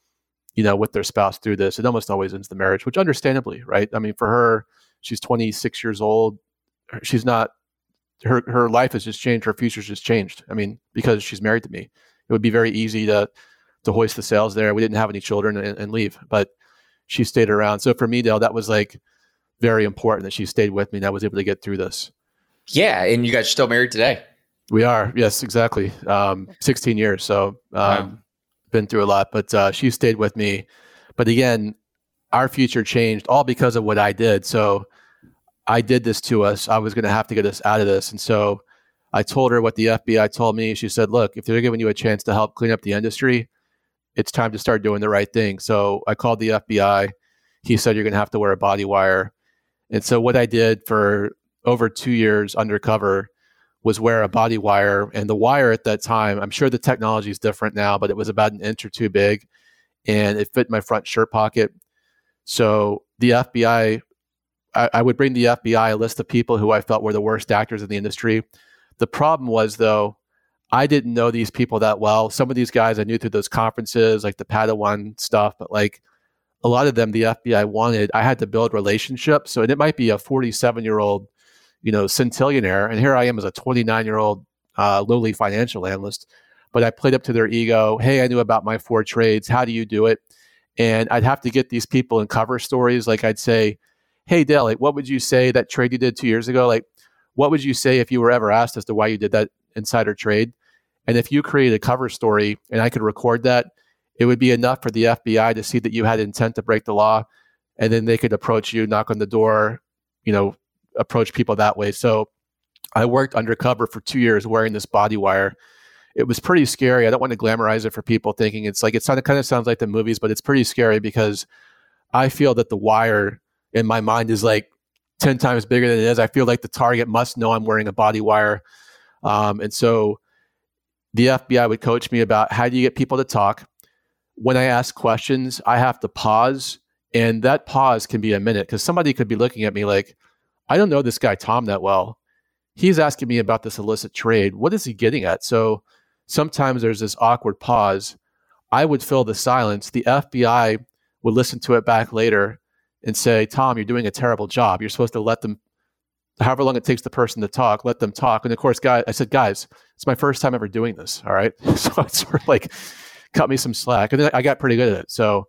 you know, with their spouse through this. It almost always ends the marriage, which understandably, right? I mean, for her, she's 26 years old. She's not her her life has just changed. Her future's just changed. I mean, because she's married to me, it would be very easy to to hoist the sails there. We didn't have any children and, and leave, but she stayed around. So for me, Dale, that was like very important that she stayed with me and I was able to get through this. Yeah, and you guys are still married today. We are, yes, exactly. Um, 16 years, so um, wow. Been through a lot. But uh, she stayed with me. But again, our future changed all because of what I did. So I did this to us. I was going to have to get us out of this. And so I told her what the FBI told me. She said, look, if they're giving you a chance to help clean up the industry, it's time to start doing the right thing. So I called the FBI. He said, you're going to have to wear a body wire. And so what I did for over two years undercover was wear a body wire. And the wire at that time, I'm sure the technology is different now, but it was about an inch or two big and it fit my front shirt pocket. So the FBI I, I would bring the FBI a list of people who I felt were the worst actors in the industry. The problem was, though, I didn't know these people that well. Some of these guys I knew through those conferences, like the Padawan stuff, but like a lot of them, the FBI wanted, I had to build relationships. So, and it might be a 47 year old, you know, centillionaire. And here I am as a 29 year old uh, lowly financial analyst. But I played up to their ego. Hey, I knew about my four trades. How do you do it? And I'd have to get these people in cover stories. Like I'd say, hey dale like what would you say that trade you did two years ago like what would you say if you were ever asked as to why you did that insider trade and if you created a cover story and i could record that it would be enough for the fbi to see that you had intent to break the law and then they could approach you knock on the door you know approach people that way so i worked undercover for two years wearing this body wire it was pretty scary i don't want to glamorize it for people thinking it's like it kind of sounds like the movies but it's pretty scary because i feel that the wire in my mind is like 10 times bigger than it is. I feel like the target must know I'm wearing a body wire. Um, and so the FBI would coach me about how do you get people to talk. When I ask questions, I have to pause. And that pause can be a minute because somebody could be looking at me like, I don't know this guy Tom that well. He's asking me about this illicit trade. What is he getting at? So sometimes there's this awkward pause. I would fill the silence. The FBI would listen to it back later and say, Tom, you're doing a terrible job. You're supposed to let them, however long it takes the person to talk, let them talk. And of course, guy, I said, guys, it's my first time ever doing this. All right. so it's sort of like cut me some slack. And then I got pretty good at it. So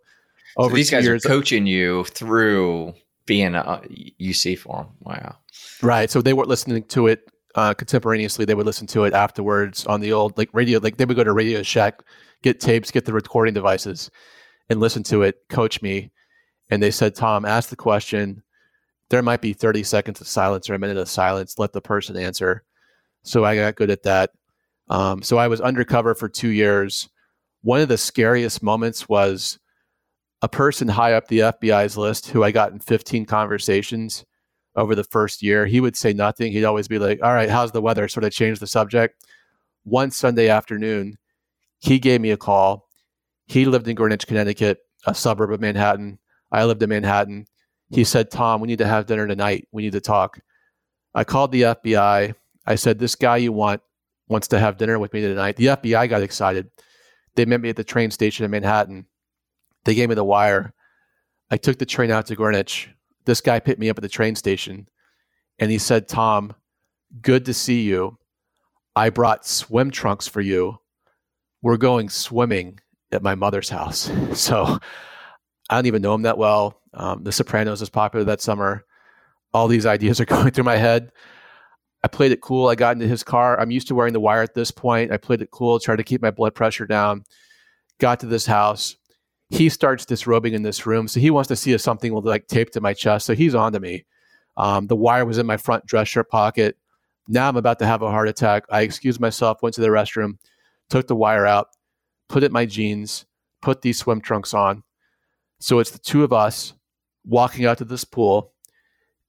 over so these guys years, are coaching you through being a UC for them. Wow. Right. So they weren't listening to it uh, contemporaneously. They would listen to it afterwards on the old like radio. Like they would go to Radio Shack, get tapes, get the recording devices, and listen to it. Coach me, and they said, Tom, ask the question. There might be 30 seconds of silence or a minute of silence. Let the person answer. So I got good at that. Um, so I was undercover for two years. One of the scariest moments was a person high up the FBI's list who I got in 15 conversations over the first year. He would say nothing. He'd always be like, All right, how's the weather? Sort of change the subject. One Sunday afternoon, he gave me a call. He lived in Greenwich, Connecticut, a suburb of Manhattan. I lived in Manhattan. He said, Tom, we need to have dinner tonight. We need to talk. I called the FBI. I said, This guy you want wants to have dinner with me tonight. The FBI got excited. They met me at the train station in Manhattan. They gave me the wire. I took the train out to Greenwich. This guy picked me up at the train station and he said, Tom, good to see you. I brought swim trunks for you. We're going swimming at my mother's house. So I don't even know him that well. Um, the Sopranos was popular that summer. All these ideas are going through my head. I played it cool. I got into his car. I'm used to wearing the wire at this point. I played it cool, tried to keep my blood pressure down. Got to this house. He starts disrobing in this room. So he wants to see if something will like tape to my chest. So he's on to me. Um, the wire was in my front dress shirt pocket. Now I'm about to have a heart attack. I excused myself, went to the restroom, took the wire out, put it in my jeans, put these swim trunks on. So it's the two of us walking out to this pool.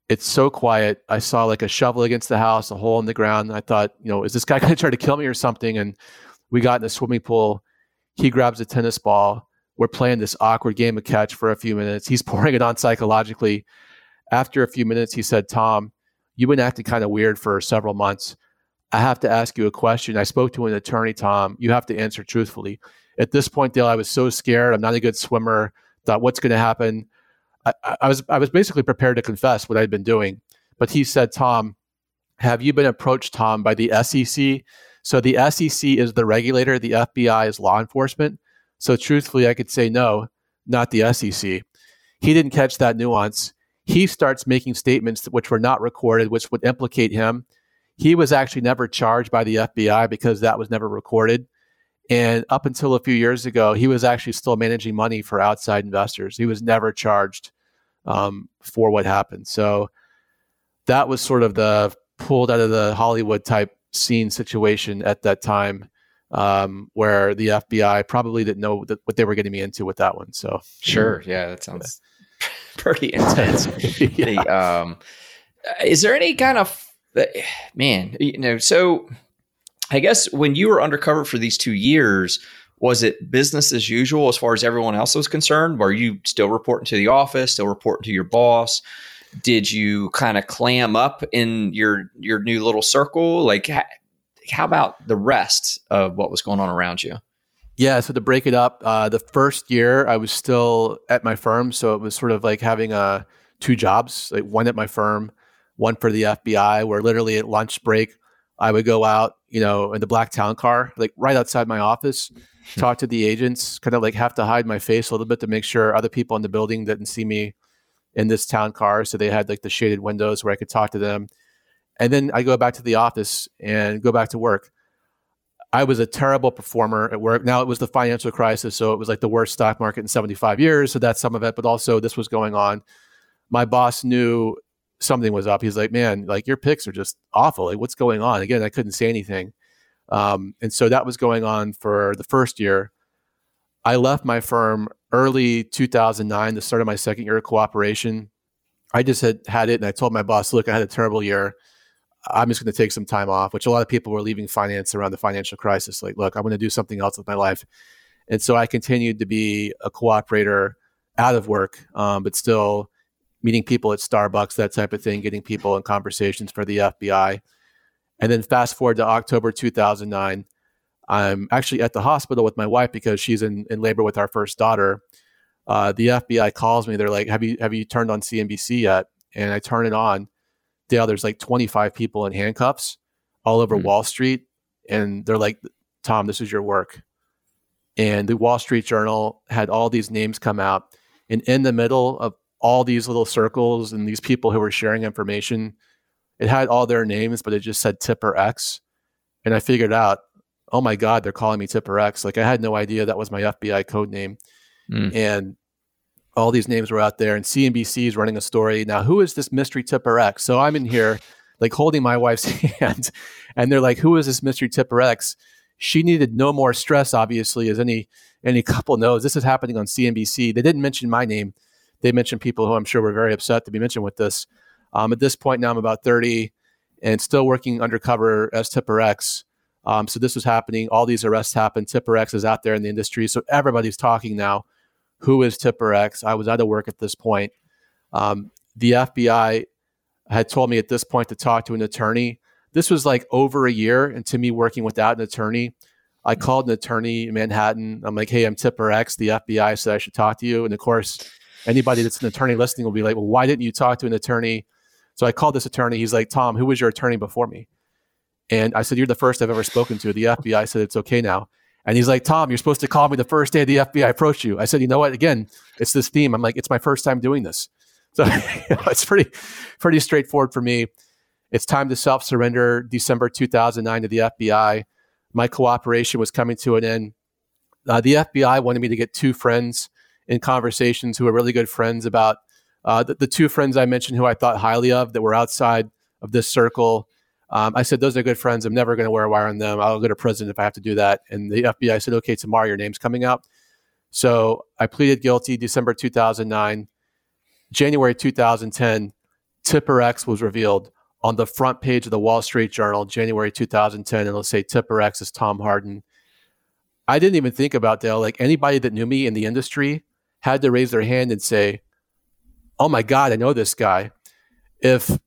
It's so quiet. I saw like a shovel against the house, a hole in the ground. I thought, you know, is this guy going to try to kill me or something? And we got in the swimming pool. He grabs a tennis ball. We're playing this awkward game of catch for a few minutes. He's pouring it on psychologically. After a few minutes, he said, Tom, you've been acting kind of weird for several months. I have to ask you a question. I spoke to an attorney, Tom. You have to answer truthfully. At this point, Dale, I was so scared. I'm not a good swimmer. Thought, what's going to happen? I, I, was I was basically prepared to confess what I'd been doing. But he said, Tom, have you been approached, Tom, by the SEC? So the SEC is the regulator. The FBI is law enforcement. So truthfully, I could say no, not the SEC. He didn't catch that nuance he starts making statements which were not recorded, which would implicate him. He was actually never charged by the FBI because that was never recorded. And up until a few years ago, he was actually still managing money for outside investors. He was never charged um, for what happened. So that was sort of the pulled out of the Hollywood type scene situation at that time, um, where the FBI probably didn't know that, what they were getting me into with that one. So sure, yeah, that sounds pretty intense. yeah. the, um, is there any kind of man? You know, so I guess when you were undercover for these two years, was it business as usual as far as everyone else was concerned? Were you still reporting to the office, still reporting to your boss? Did you kind of clam up in your your new little circle? Like, how about the rest of what was going on around you? Yeah, so to break it up, uh, the first year I was still at my firm, so it was sort of like having uh, two jobs, like one at my firm, one for the FBI, where literally at lunch break I would go out, you know, in the black town car, like right outside my office, talk to the agents, kind of like have to hide my face a little bit to make sure other people in the building didn't see me in this town car. So they had like the shaded windows where I could talk to them, and then I go back to the office and go back to work I was a terrible performer at work. Now it was the financial crisis, so it was like the worst stock market in 75 years. So that's some of it, but also this was going on. My boss knew something was up. He's like, "Man, like your picks are just awful. Like what's going on?" Again, I couldn't say anything, um, and so that was going on for the first year. I left my firm early 2009, the start of my second year of cooperation. I just had had it, and I told my boss, "Look, I had a terrible year." I'm just going to take some time off, which a lot of people were leaving finance around the financial crisis. Like, look, I'm going to do something else with my life. And so I continued to be a cooperator out of work, um, but still meeting people at Starbucks, that type of thing, getting people in conversations for the FBI. And then fast forward to October 2009, I'm actually at the hospital with my wife because she's in, in labor with our first daughter. Uh, the FBI calls me. They're like, "Have you have you turned on CNBC yet?" And I turn it on, Dale, there's like 25 people in handcuffs all over mm-hmm. Wall Street. And they're like, Tom, this is your work. And the Wall Street Journal had all these names come out. And in the middle of all these little circles and these people who were sharing information, it had all their names, but it just said Tipper X. And I figured out, oh my God, they're calling me Tipper X. Like I had no idea that was my FBI code name. Mm. And all these names were out there, and CNBC is running a story. Now, who is this mystery tipper X? So I'm in here, like holding my wife's hand, and they're like, "Who is this mystery tipper X?" She needed no more stress, obviously, as any any couple knows. This is happening on CNBC. They didn't mention my name. They mentioned people who I'm sure were very upset to be mentioned with this. Um, at this point now, I'm about 30 and still working undercover as Tipper X. Um, so this was happening. All these arrests happened. Tipper X is out there in the industry. So everybody's talking now who is Tipper X? I was out of work at this point. Um, the FBI had told me at this point to talk to an attorney. This was like over a year into me working without an attorney. I called an attorney in Manhattan. I'm like, hey, I'm Tipper X. The FBI said I should talk to you. And of course, anybody that's an attorney listening will be like, well, why didn't you talk to an attorney? So I called this attorney. He's like, Tom, who was your attorney before me? And I said, You're the first I've ever spoken to. The FBI said it's okay now. And he's like, Tom, you're supposed to call me the first day the FBI approached you. I said, you know what? Again, it's this theme. I'm like, it's my first time doing this. So it's pretty, pretty straightforward for me. It's time to self surrender December 2009 to the FBI. My cooperation was coming to an end. Uh, the FBI wanted me to get two friends in conversations who were really good friends about uh, the, the, two friends I mentioned who I thought highly of that were outside of this circle. Um, I said, those are good friends. I'm never going to wear a wire on them. I'll go to prison if I have to do that. And the FBI said, okay, tomorrow your name's coming out. So I pleaded guilty December 2009. January 2010, Tipper X was revealed on the front page of the Wall Street Journal, January 2010. And it'll say Tipper X is Tom Hardin. I didn't even think about Dale. Like anybody that knew me in the industry had to raise their hand and say, oh my God, I know this guy. If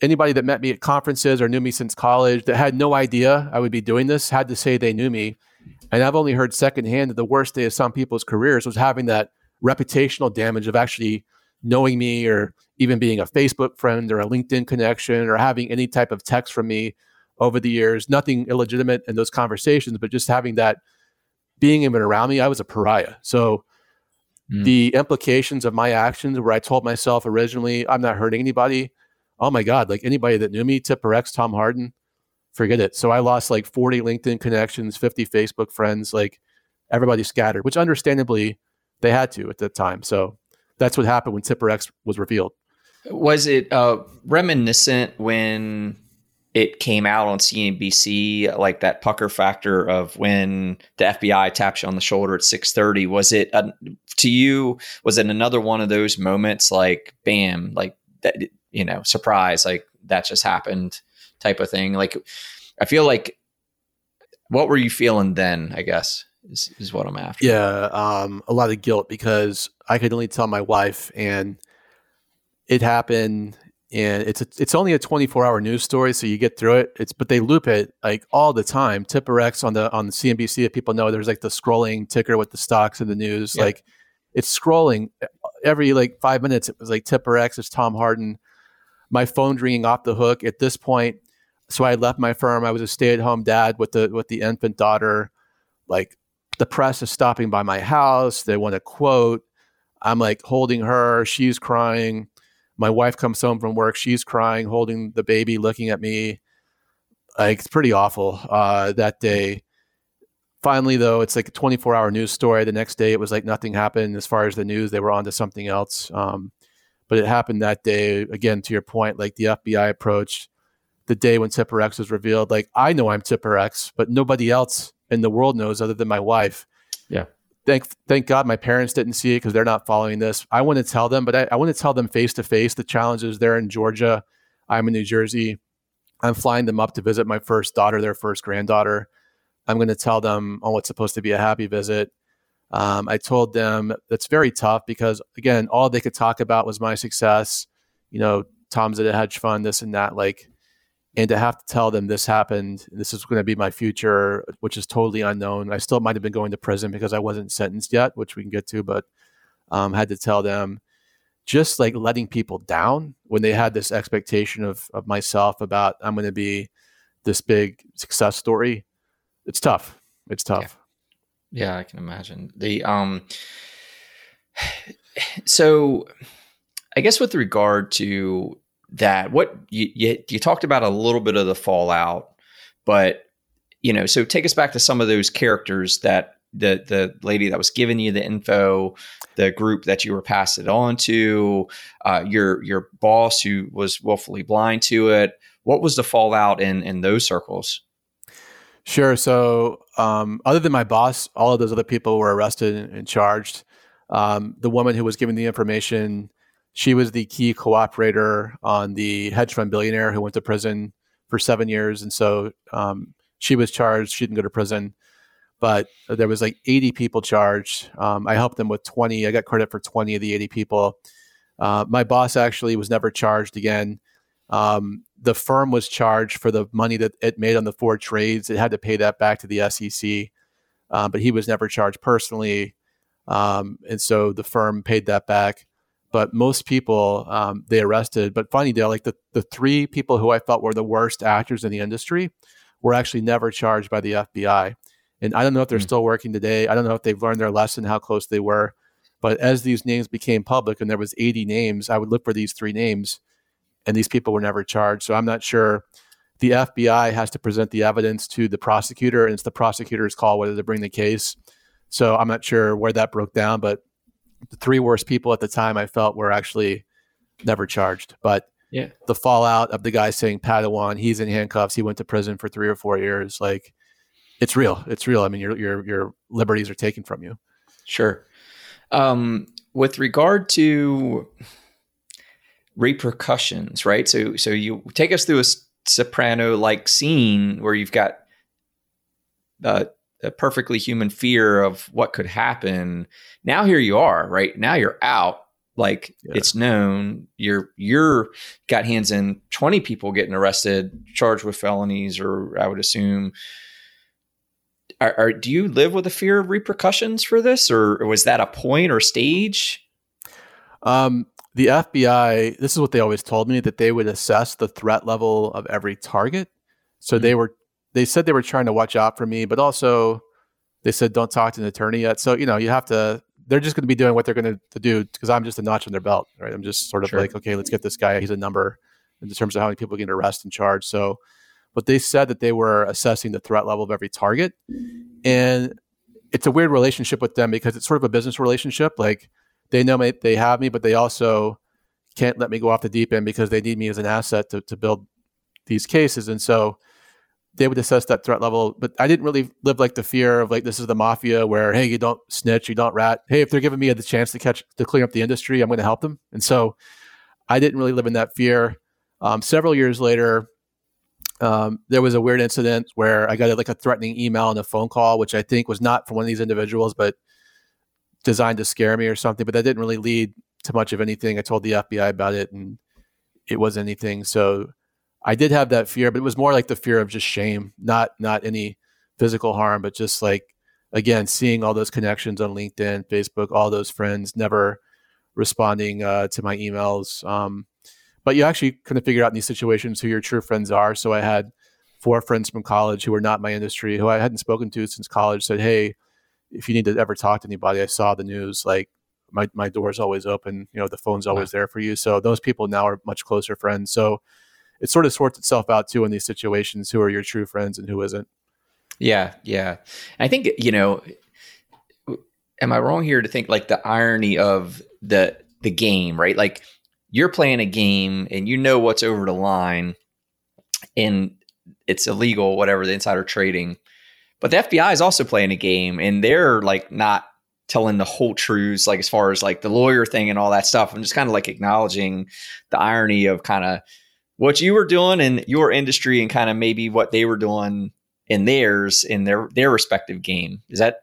anybody that met me at conferences or knew me since college that had no idea I would be doing this had to say they knew me. And I've only heard secondhand that the worst day of some people's careers was having that reputational damage of actually knowing me or even being a Facebook friend or a LinkedIn connection or having any type of text from me over the years. Nothing illegitimate in those conversations, but just having that being even around me, I was a pariah. So mm. the implications of my actions where I told myself originally, I'm not hurting anybody. Oh my God, like anybody that knew me, Tipper X, Tom Hardin, forget it. So I lost like 40 LinkedIn connections, 50 Facebook friends, like everybody scattered, which understandably they had to at that time. So that's what happened when Tipper X was revealed. Was it uh, reminiscent when it came out on CNBC, like that pucker factor of when the FBI taps you on the shoulder at 6:30? Was it uh, to you? Was it another one of those moments, like bam, like that? You know, surprise, like that just happened, type of thing. Like, I feel like, what were you feeling then? I guess is, is what I'm after. Yeah, um, a lot of guilt because I could only tell my wife, and it happened. And it's a, it's only a 24 hour news story, so you get through it. It's but they loop it like all the time. Tipper X on the on the CNBC. If people know, there's like the scrolling ticker with the stocks and the news. Yeah. Like it's scrolling every like five minutes. It was like Tipper X is Tom Hardin. My phone's ringing off the hook at this point. So I left my firm. I was a stay at home dad with the with the infant daughter. Like the press is stopping by my house. They want a quote. I'm like holding her. She's crying. My wife comes home from work. She's crying, holding the baby, looking at me. Like it's pretty awful uh, that day. Finally, though, it's like a 24 hour news story. The next day, it was like nothing happened as far as the news. They were on to something else. Um, but it happened that day. Again, to your point, like the FBI approached the day when Tipper X was revealed. Like I know I'm Tipper X, but nobody else in the world knows other than my wife. Yeah. Thank thank God my parents didn't see it because they're not following this. I want to tell them, but I, I want to tell them face to face the challenges. They're in Georgia. I'm in New Jersey. I'm flying them up to visit my first daughter, their first granddaughter. I'm going to tell them on what's supposed to be a happy visit. Um, I told them that's very tough because again, all they could talk about was my success. You know, Tom's at a hedge fund, this and that. Like and to have to tell them this happened, this is going to be my future, which is totally unknown. I still might have been going to prison because I wasn't sentenced yet, which we can get to, but um, had to tell them just like letting people down when they had this expectation of of myself about I'm going to be this big success story. It's tough. It's tough. Yeah, yeah I can imagine the um. So, I guess with regard to that what you, you, you talked about a little bit of the fallout, but you know, so take us back to some of those characters that the the lady that was giving you the info, the group that you were passed it on to, uh, your your boss who was willfully blind to it. What was the fallout in in those circles? Sure. So, um, other than my boss, all of those other people were arrested and, charged. Um, the woman who was giving the information she was the key cooperator on the hedge fund billionaire who went to prison for seven years, and so um, she was charged. She didn't go to prison, but there was like 80 people charged. Um, I helped them with 20. I got credit for 20 of the 80 people. Uh, my boss actually was never charged again. Um, the firm was charged for the money that it made on the four trades. It had to pay that back to the SEC, uh, but he was never charged personally. Um, and so the firm paid that back but most people um, they arrested. But funny, Dale, like the, the three people who I felt were the worst actors in the industry were actually never charged by the FBI. And I don't know if they're mm. still working today. I don't know if they've learned their lesson, how close they were. But as these names became public and there was 80 names, I would look for these three names and these people were never charged. So I'm not sure the FBI has to present the evidence to the prosecutor and it's the prosecutor's call whether to bring the case. So I'm not sure where that broke down, but the three worst people at the time I felt were actually never charged. But yeah, the fallout of the guy saying Padawan, he's in handcuffs, he went to prison for three or four years, like it's real. It's real. I mean, your your your liberties are taken from you. Sure. Um, with regard to repercussions, right? So so you take us through a soprano like scene where you've got uh, a perfectly human fear of what could happen. Now here you are, right? Now you're out. Like yeah. it's known you're you're got hands in 20 people getting arrested, charged with felonies, or I would assume. Are, are, do you live with a fear of repercussions for this, or, or was that a point or stage? Um, the FBI, this is what they always told me that they would assess the threat level of every target. So mm-hmm. they were they said they were trying to watch out for me, but also they said don't talk to an attorney yet. So you know you have to. They're just going to be doing what they're going to do because I'm just a notch on their belt, right? I'm just sort of sure. like, okay, let's get this guy. He's a number in terms of how many people get arrested and charged. So, but they said that they were assessing the threat level of every target, and it's a weird relationship with them because it's sort of a business relationship. Like they know me, they have me, but they also can't let me go off the deep end because they need me as an asset to, to build these cases. And so they would assess that threat level. But I didn't really live like the fear of like this is the mafia where hey you don't snitch, you don't rat. Hey, if they're giving me the chance to catch to clean up the industry, I'm going to help them. And so I didn't really live in that fear. Um, several years later, um, there was a weird incident where I got like a threatening email and a phone call, which I think was not from one of these individuals, but designed to scare me or something. But that didn't really lead to much of anything. I told the FBI about it, and it wasn't anything. So I did have that fear, but it was more like the fear of just shame, not not any physical harm, but just like again seeing all those connections on LinkedIn, Facebook, all those friends, never responding uh, to my emails. Um, but you actually kind of figure out in these situations who your true friends are. So I had four friends from college who were not my industry, who I hadn't spoken to since college, said, "Hey, if you need to ever talk to anybody, I saw the news. Like my my door's always open. You know, the phone's always wow. there for you. So those people now are much closer friends. So it sort of sorts itself out too in these situations who are your true friends and who isn't. Yeah, yeah. I think you know. Am I wrong here to think like the irony of the the game, right? Like you're playing a game and you know what's over the line, and it's illegal, whatever the insider trading. But the FBI is also playing a game, and they're like not telling the whole truths, like as far as like the lawyer thing and all that stuff. I'm just kind of like acknowledging the irony of kind of what you were doing in your industry and kind of maybe what they were doing in theirs in their their respective game. Is that?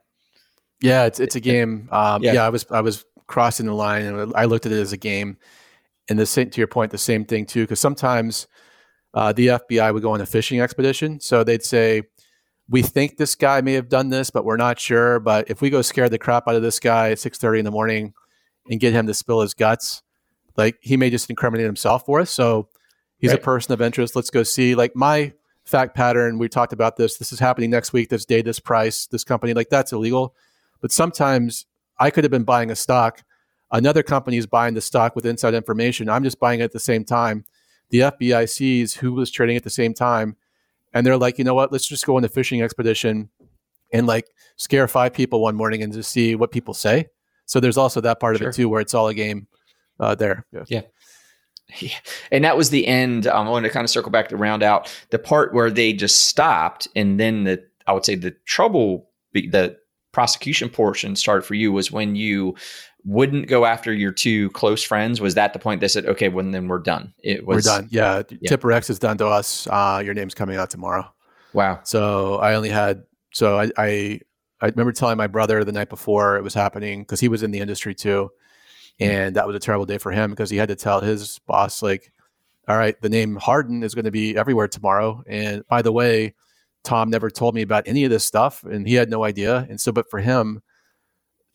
Yeah, it's it's a game. Um, yeah. yeah, I was I was crossing the line and I looked at it as a game. And the same to your point, the same thing too, because sometimes uh, the FBI would go on a fishing expedition. So they'd say, "We think this guy may have done this, but we're not sure. But if we go scare the crap out of this guy at six thirty in the morning and get him to spill his guts, like he may just incriminate himself for us." So He's right. a person of interest. Let's go see. Like my fact pattern, we talked about this. This is happening next week, this day, this price, this company. Like that's illegal. But sometimes I could have been buying a stock. Another company is buying the stock with inside information. I'm just buying it at the same time. The FBI sees who was trading at the same time. And they're like, you know what? Let's just go on a fishing expedition and like scare five people one morning and just see what people say. So there's also that part sure. of it too, where it's all a game uh, there. Yeah. yeah. And that was the end. Um, I want to kind of circle back to round out the part where they just stopped, and then the I would say the trouble, the prosecution portion started for you was when you wouldn't go after your two close friends. Was that the point they said, okay, well then we're done? It was we're done. Yeah, yeah. Tipper X is done to us. Uh, your name's coming out tomorrow. Wow. So I only had so I I, I remember telling my brother the night before it was happening because he was in the industry too and that was a terrible day for him because he had to tell his boss like all right the name Hardin is going to be everywhere tomorrow and by the way tom never told me about any of this stuff and he had no idea and so but for him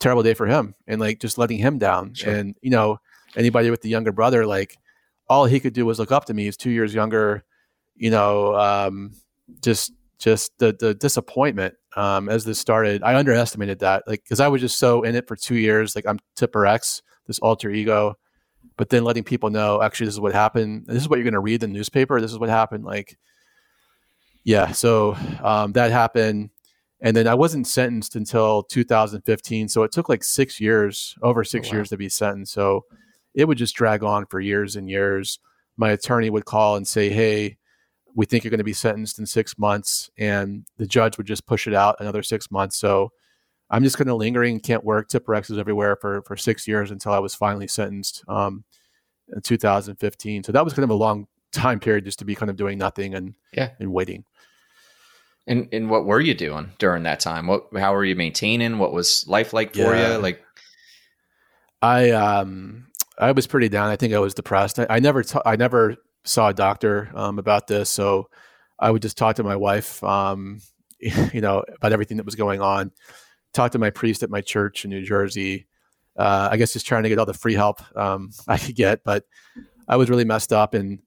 terrible day for him and like just letting him down sure. and you know anybody with the younger brother like all he could do was look up to me he's two years younger you know um, just just the the disappointment um, as this started, I underestimated that, like, because I was just so in it for two years. Like, I'm Tipper X, this alter ego, but then letting people know, actually, this is what happened. This is what you're going to read in the newspaper. This is what happened. Like, yeah. So um, that happened. And then I wasn't sentenced until 2015. So it took like six years, over six oh, wow. years to be sentenced. So it would just drag on for years and years. My attorney would call and say, Hey, we think you're going to be sentenced in six months. And the judge would just push it out another six months. So I'm just kind of lingering, can't work. Tipper X's everywhere for, for six years until I was finally sentenced um, in 2015. So that was kind of a long time period just to be kind of doing nothing and, yeah. and waiting. And and what were you doing during that time? What how were you maintaining? What was life like for yeah. you? Like I um I was pretty down. I think I was depressed. I, I never ta- I never saw a doctor um, about this, so I would just talk to my wife, um, you know, about everything that was going on. Talk to my priest at my church in New Jersey. Uh, I guess just trying to get all the free help um, I could get, but I was really messed up and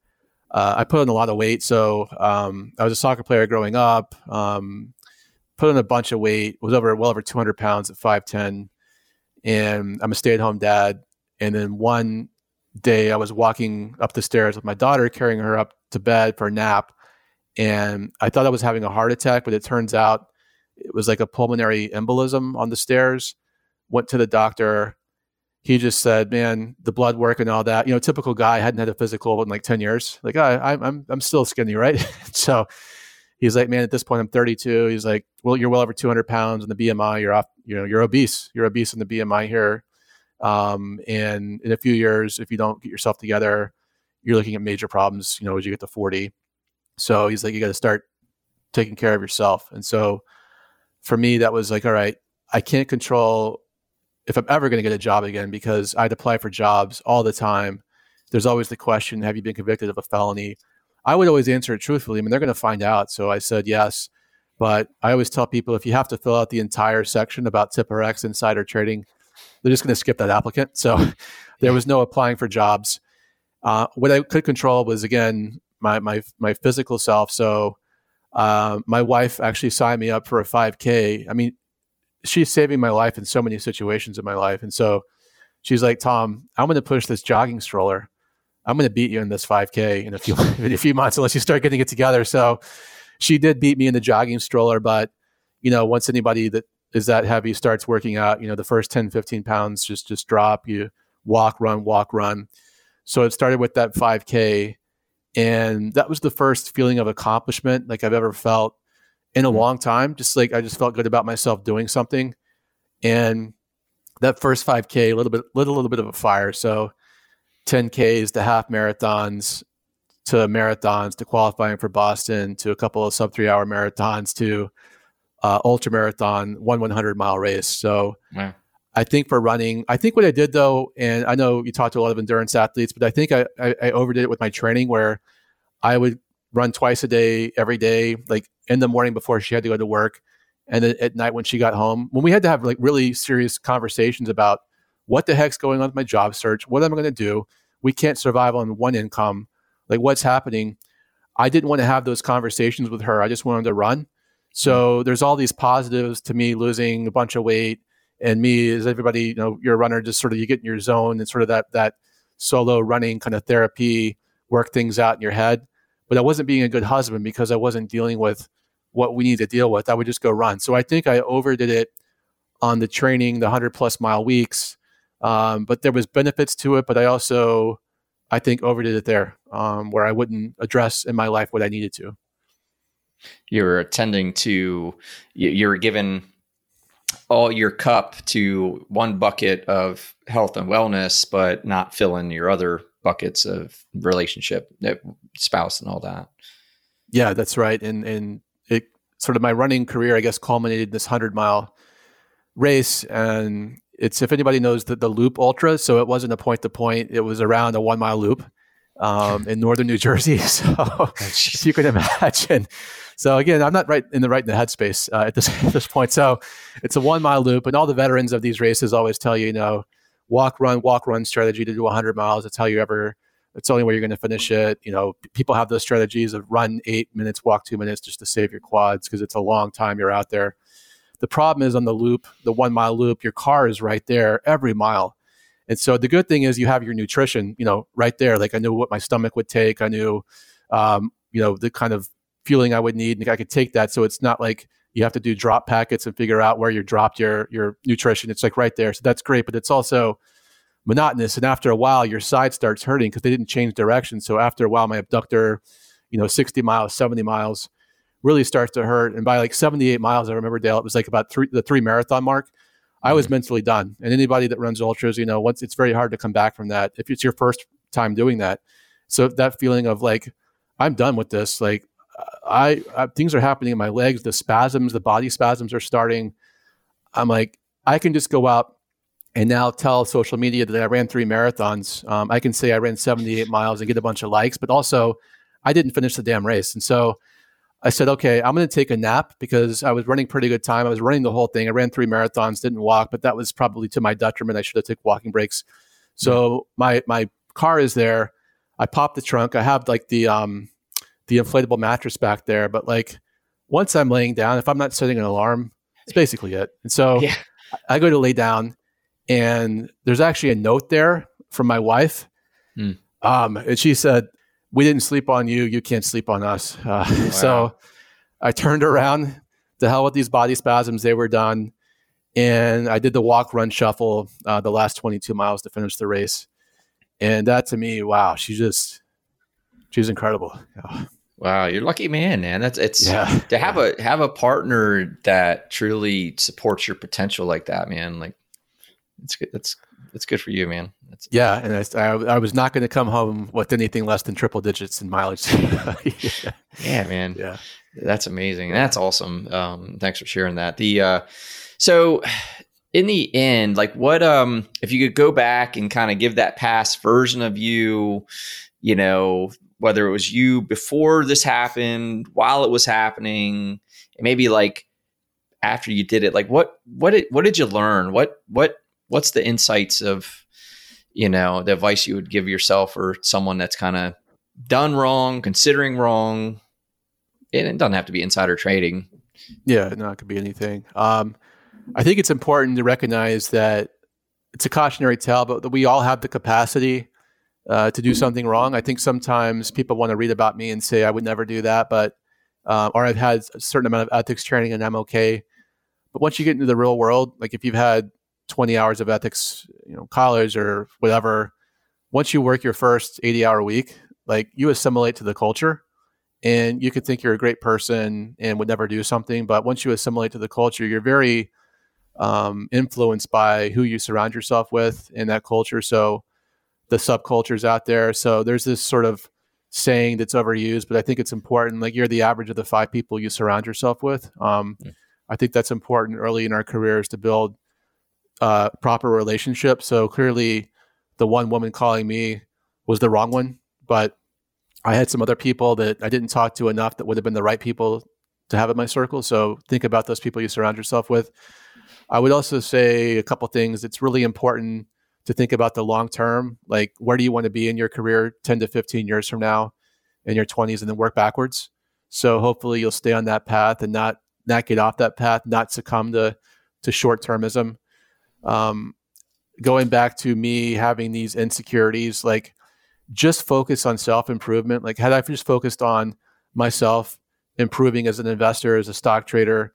uh, I put on a lot of weight. So um, I was a soccer player growing up. Um, put on a bunch of weight. Was over well over 200 pounds at 5'10", and I'm a stay-at-home dad. And then one day, I was walking up the stairs with my daughter, carrying her up to bed for a nap, and I thought I was having a heart attack, but it turns out it was like a pulmonary embolism on the stairs. Went to the doctor he just said, "Man, the blood work and all that. You know, typical guy hadn't had a physical in like ten years. Like, I, I'm I'm still skinny, right? so he's like, man, at this point, I'm 32. He's like, well, you're well over 200 pounds in the BMI. You're off. You know, you're obese. You're obese in the BMI here. Um, and in a few years, if you don't get yourself together, you're looking at major problems. You know, as you get to 40. So he's like, you got to start taking care of yourself. And so for me, that was like, all right, I can't control if I'm ever going to get a job again because I'd apply for jobs all the time. There's always the question, have you been convicted of a felony? I would always answer it truthfully. I mean, they're going to find out. So I said yes. But I always tell people if you have to fill out the entire section about Tipper X insider trading, they're just going to skip that applicant. So there was no applying for jobs. Uh, what I could control was again my my my physical self. So uh, my wife actually signed me up for a 5K. I mean, she's saving my life in so many situations in my life. And so she's like, Tom, I'm going to push this jogging stroller. I'm going to beat you in this 5K in a few in a few months unless you start getting it together. So she did beat me in the jogging stroller, but you know, once anybody that is that heavy starts working out, you know, the first 10, 15 pounds just just drop. You walk, run, walk, run. So it started with that 5K, and that was the first feeling of accomplishment like I've ever felt in a mm-hmm. long time. Just like I just felt good about myself doing something. And that first 5K, a little bit, little, little bit of a fire. So 10Ks to half marathons to marathons to qualifying for Boston to a couple of sub three hour marathons to uh, ultra marathon, one 100 mile race. So wow. I think for running, I think what I did though, and I know you talked to a lot of endurance athletes, but I think I, I, I overdid it with my training where I would run twice a day, every day, like in the morning before she had to go to work, and then at night when she got home. When we had to have like really serious conversations about what the heck's going on with my job search, what am I going to do? We can't survive on one income. Like what's happening? I didn't want to have those conversations with her. I just wanted to run. So mm-hmm. there's all these positives to me losing a bunch of weight and me as everybody, you know, you're a runner, just sort of you get in your zone and sort of that that solo running kind of therapy, work things out in your head but I wasn't being a good husband because I wasn't dealing with what we need to deal with. I would just go run. So I think I overdid it on the training, the 100 plus mile weeks. Um, but there was benefits to it, but I also, I think, overdid it there um, where I wouldn't address in my life what I needed to. You're attending to, you're given all your cup to one bucket of health and wellness, but not filling your other buckets of relationship, uh, spouse, and all that. Yeah, that's right. And and it sort of my running career, I guess, culminated in this hundred mile race. And it's if anybody knows the, the Loop Ultra, so it wasn't a point to point; it was around a one mile loop um, in northern New Jersey. So you can imagine. So again, I'm not right in the right in the headspace uh, at this at this point. So it's a one mile loop, and all the veterans of these races always tell you, you know, walk run walk run strategy to do 100 miles. That's how you ever. It's the only way you're going to finish it. You know, people have those strategies of run eight minutes, walk two minutes, just to save your quads because it's a long time you're out there. The problem is on the loop, the one mile loop, your car is right there every mile. And so the good thing is you have your nutrition, you know, right there. Like I knew what my stomach would take. I knew, um, you know, the kind of feeling I would need, and I could take that. So it's not like you have to do drop packets and figure out where you dropped your your nutrition. It's like right there. So that's great, but it's also monotonous. And after a while, your side starts hurting because they didn't change direction. So after a while, my abductor, you know, 60 miles, 70 miles, really starts to hurt. And by like 78 miles, I remember Dale, it was like about three, the three marathon mark. I was mm-hmm. mentally done. And anybody that runs ultras, you know, once it's very hard to come back from that if it's your first time doing that. So that feeling of like, I'm done with this. Like, I, I things are happening in my legs. The spasms, the body spasms are starting. I'm like, I can just go out and now tell social media that I ran three marathons. Um, I can say I ran 78 miles and get a bunch of likes, but also I didn't finish the damn race. And so I said, okay, I'm going to take a nap because I was running pretty good time. I was running the whole thing. I ran three marathons, didn't walk, but that was probably to my detriment. I should have took walking breaks. So my my car is there. I pop the trunk. I have like the um the inflatable mattress back there, but like once I'm laying down, if I'm not setting an alarm, it's basically it. And so yeah. I go to lay down, and there's actually a note there from my wife. Mm. Um, and she said, we didn't sleep on you. You can't sleep on us. Uh, wow. So I turned around. The hell with these body spasms. They were done. And I did the walk, run, shuffle uh, the last 22 miles to finish the race. And that to me, wow, she just, she's incredible. Yeah. Wow, you're lucky man, man. That's it's yeah. to have a have a partner that truly supports your potential like that, man. Like it's good. That's it's good for you, man. That's, yeah, and I, I, I was not going to come home with anything less than triple digits in mileage. yeah. yeah. man. Yeah, that's amazing. That's awesome. Um, thanks for sharing that. The uh, so in the end, like what um, if you could go back and kind of give that past version of you, you know, whether it was you before this happened, while it was happening, maybe like after you did it, like what what did what did you learn? What what what's the insights of you know the advice you would give yourself or someone that's kind of done wrong considering wrong? And it doesn't have to be insider trading. Yeah no it could be anything. Um, i think it's important to recognize that it's a cautionary tale but that we all have the capacity uh, to do something wrong i think sometimes people want to read about me and say i would never do that but uh, or i've had a certain amount of ethics training and i'm okay but once you get into the real world like if you've had 20 hours of ethics, you know, college or whatever, once you work your first 80 hour week, like you assimilate to the culture and you could think you're a great person and would never do something. But once you assimilate to the culture, you're very um, influenced by who you surround yourself with in that culture. So the subcultures out there. So there's this sort of saying that's overused, but I think it's important. Like you're the average of the five people you surround yourself with. Um, mm. I think that's important early in our careers to build uh, proper relationship. So clearly, the one woman calling me was the wrong one, but I had some other people that I didn't talk to enough that would have been the right people to have in my circle. So think about those people you surround yourself with. I would also say a couple things. It's really important to think about the long term. Like, where do you want to be in your career 10 to 15 years from now in your 20s and then work backwards? So hopefully you'll stay on that path and not not get off that path, not succumb to to short termism um, going back to me having these insecurities, like just focus on self improvement. Like, had I just focused on myself improving as an investor, as a stock trader,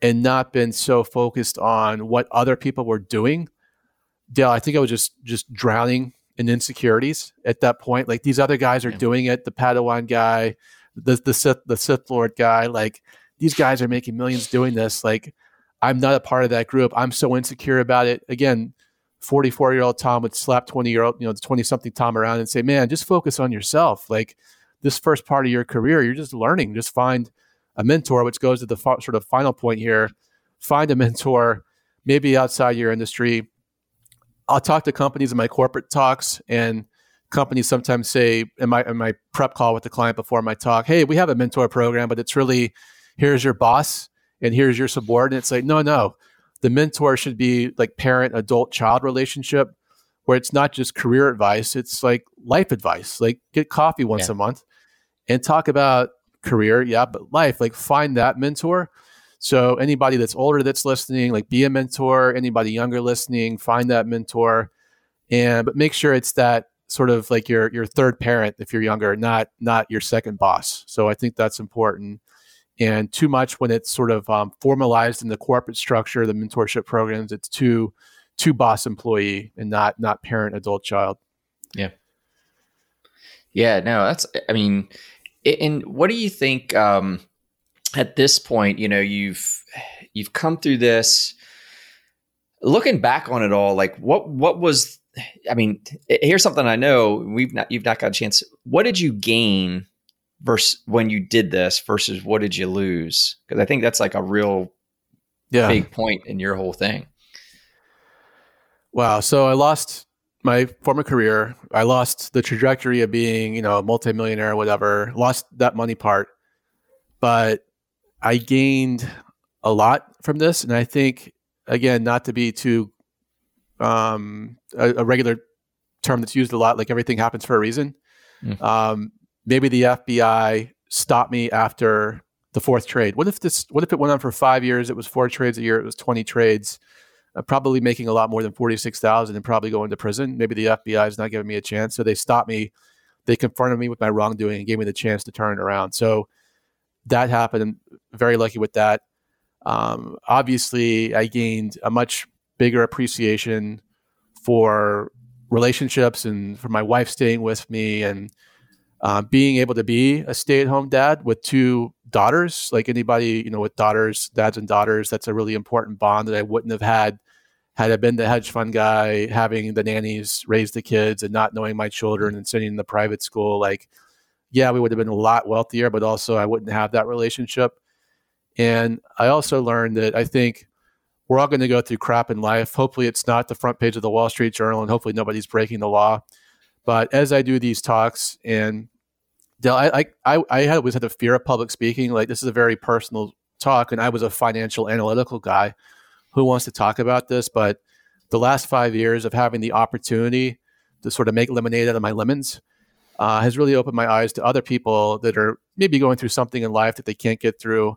and not been so focused on what other people were doing, Dale, I think I was just just drowning in insecurities at that point. Like these other guys are yeah. doing it. The Padawan guy, the the Sith the Sith Lord guy, like these guys are making millions doing this. Like I'm not a part of that group. I'm so insecure about it. Again, 44 year old Tom would slap 20 year old, you know, 20 something Tom around and say, man, just focus on yourself. Like this first part of your career, you're just learning. Just find a mentor, which goes to the sort of final point here. Find a mentor, maybe outside your industry. I'll talk to companies in my corporate talks, and companies sometimes say in my in my prep call with the client before my talk, "Hey, we have a mentor program, but it's really here's your boss, and here's your subordinate. It's like, no, no. The mentor should be like parent, adult, child relationship where it's not just career advice, it's like life advice. Like get coffee once yeah. a month and talk about career, yeah, but life. Like find that mentor. So anybody that's older that's listening, like be a mentor. Anybody younger listening, find that mentor, and but make sure it's that sort of like your your third parent if you're younger, not not your second boss. So I think that's important. And too much when it's sort of um, formalized in the corporate structure, the mentorship programs, it's too too boss employee and not not parent adult child. Yeah. Yeah. No, that's. I mean, and what do you think? Um, at this point, you know, you've you've come through this. Looking back on it all, like what what was I mean, here's something I know we've not you've not got a chance. What did you gain versus when you did this versus what did you lose? Because I think that's like a real yeah. big point in your whole thing. Wow. So I lost my former career. I lost the trajectory of being, you know, a multimillionaire or whatever. Lost that money part, but I gained a lot from this, and I think again, not to be too um, a, a, regular term that's used a lot, like everything happens for a reason. Mm. Um, maybe the FBI stopped me after the fourth trade. What if this? What if it went on for five years? It was four trades a year. It was twenty trades. Uh, probably making a lot more than forty six thousand and probably going to prison. Maybe the FBI is not giving me a chance, so they stopped me. They confronted me with my wrongdoing and gave me the chance to turn it around. So that happened. I'm very lucky with that. Um, obviously, I gained a much bigger appreciation for relationships and for my wife staying with me and uh, being able to be a stay-at-home dad with two daughters like anybody you know with daughters dads and daughters that's a really important bond that i wouldn't have had had i been the hedge fund guy having the nannies raise the kids and not knowing my children and sending them to private school like yeah we would have been a lot wealthier but also i wouldn't have that relationship and i also learned that i think we're all going to go through crap in life. Hopefully, it's not the front page of the Wall Street Journal, and hopefully, nobody's breaking the law. But as I do these talks, and Dale, I, I, I always had a fear of public speaking. Like this is a very personal talk, and I was a financial analytical guy who wants to talk about this. But the last five years of having the opportunity to sort of make lemonade out of my lemons uh, has really opened my eyes to other people that are maybe going through something in life that they can't get through.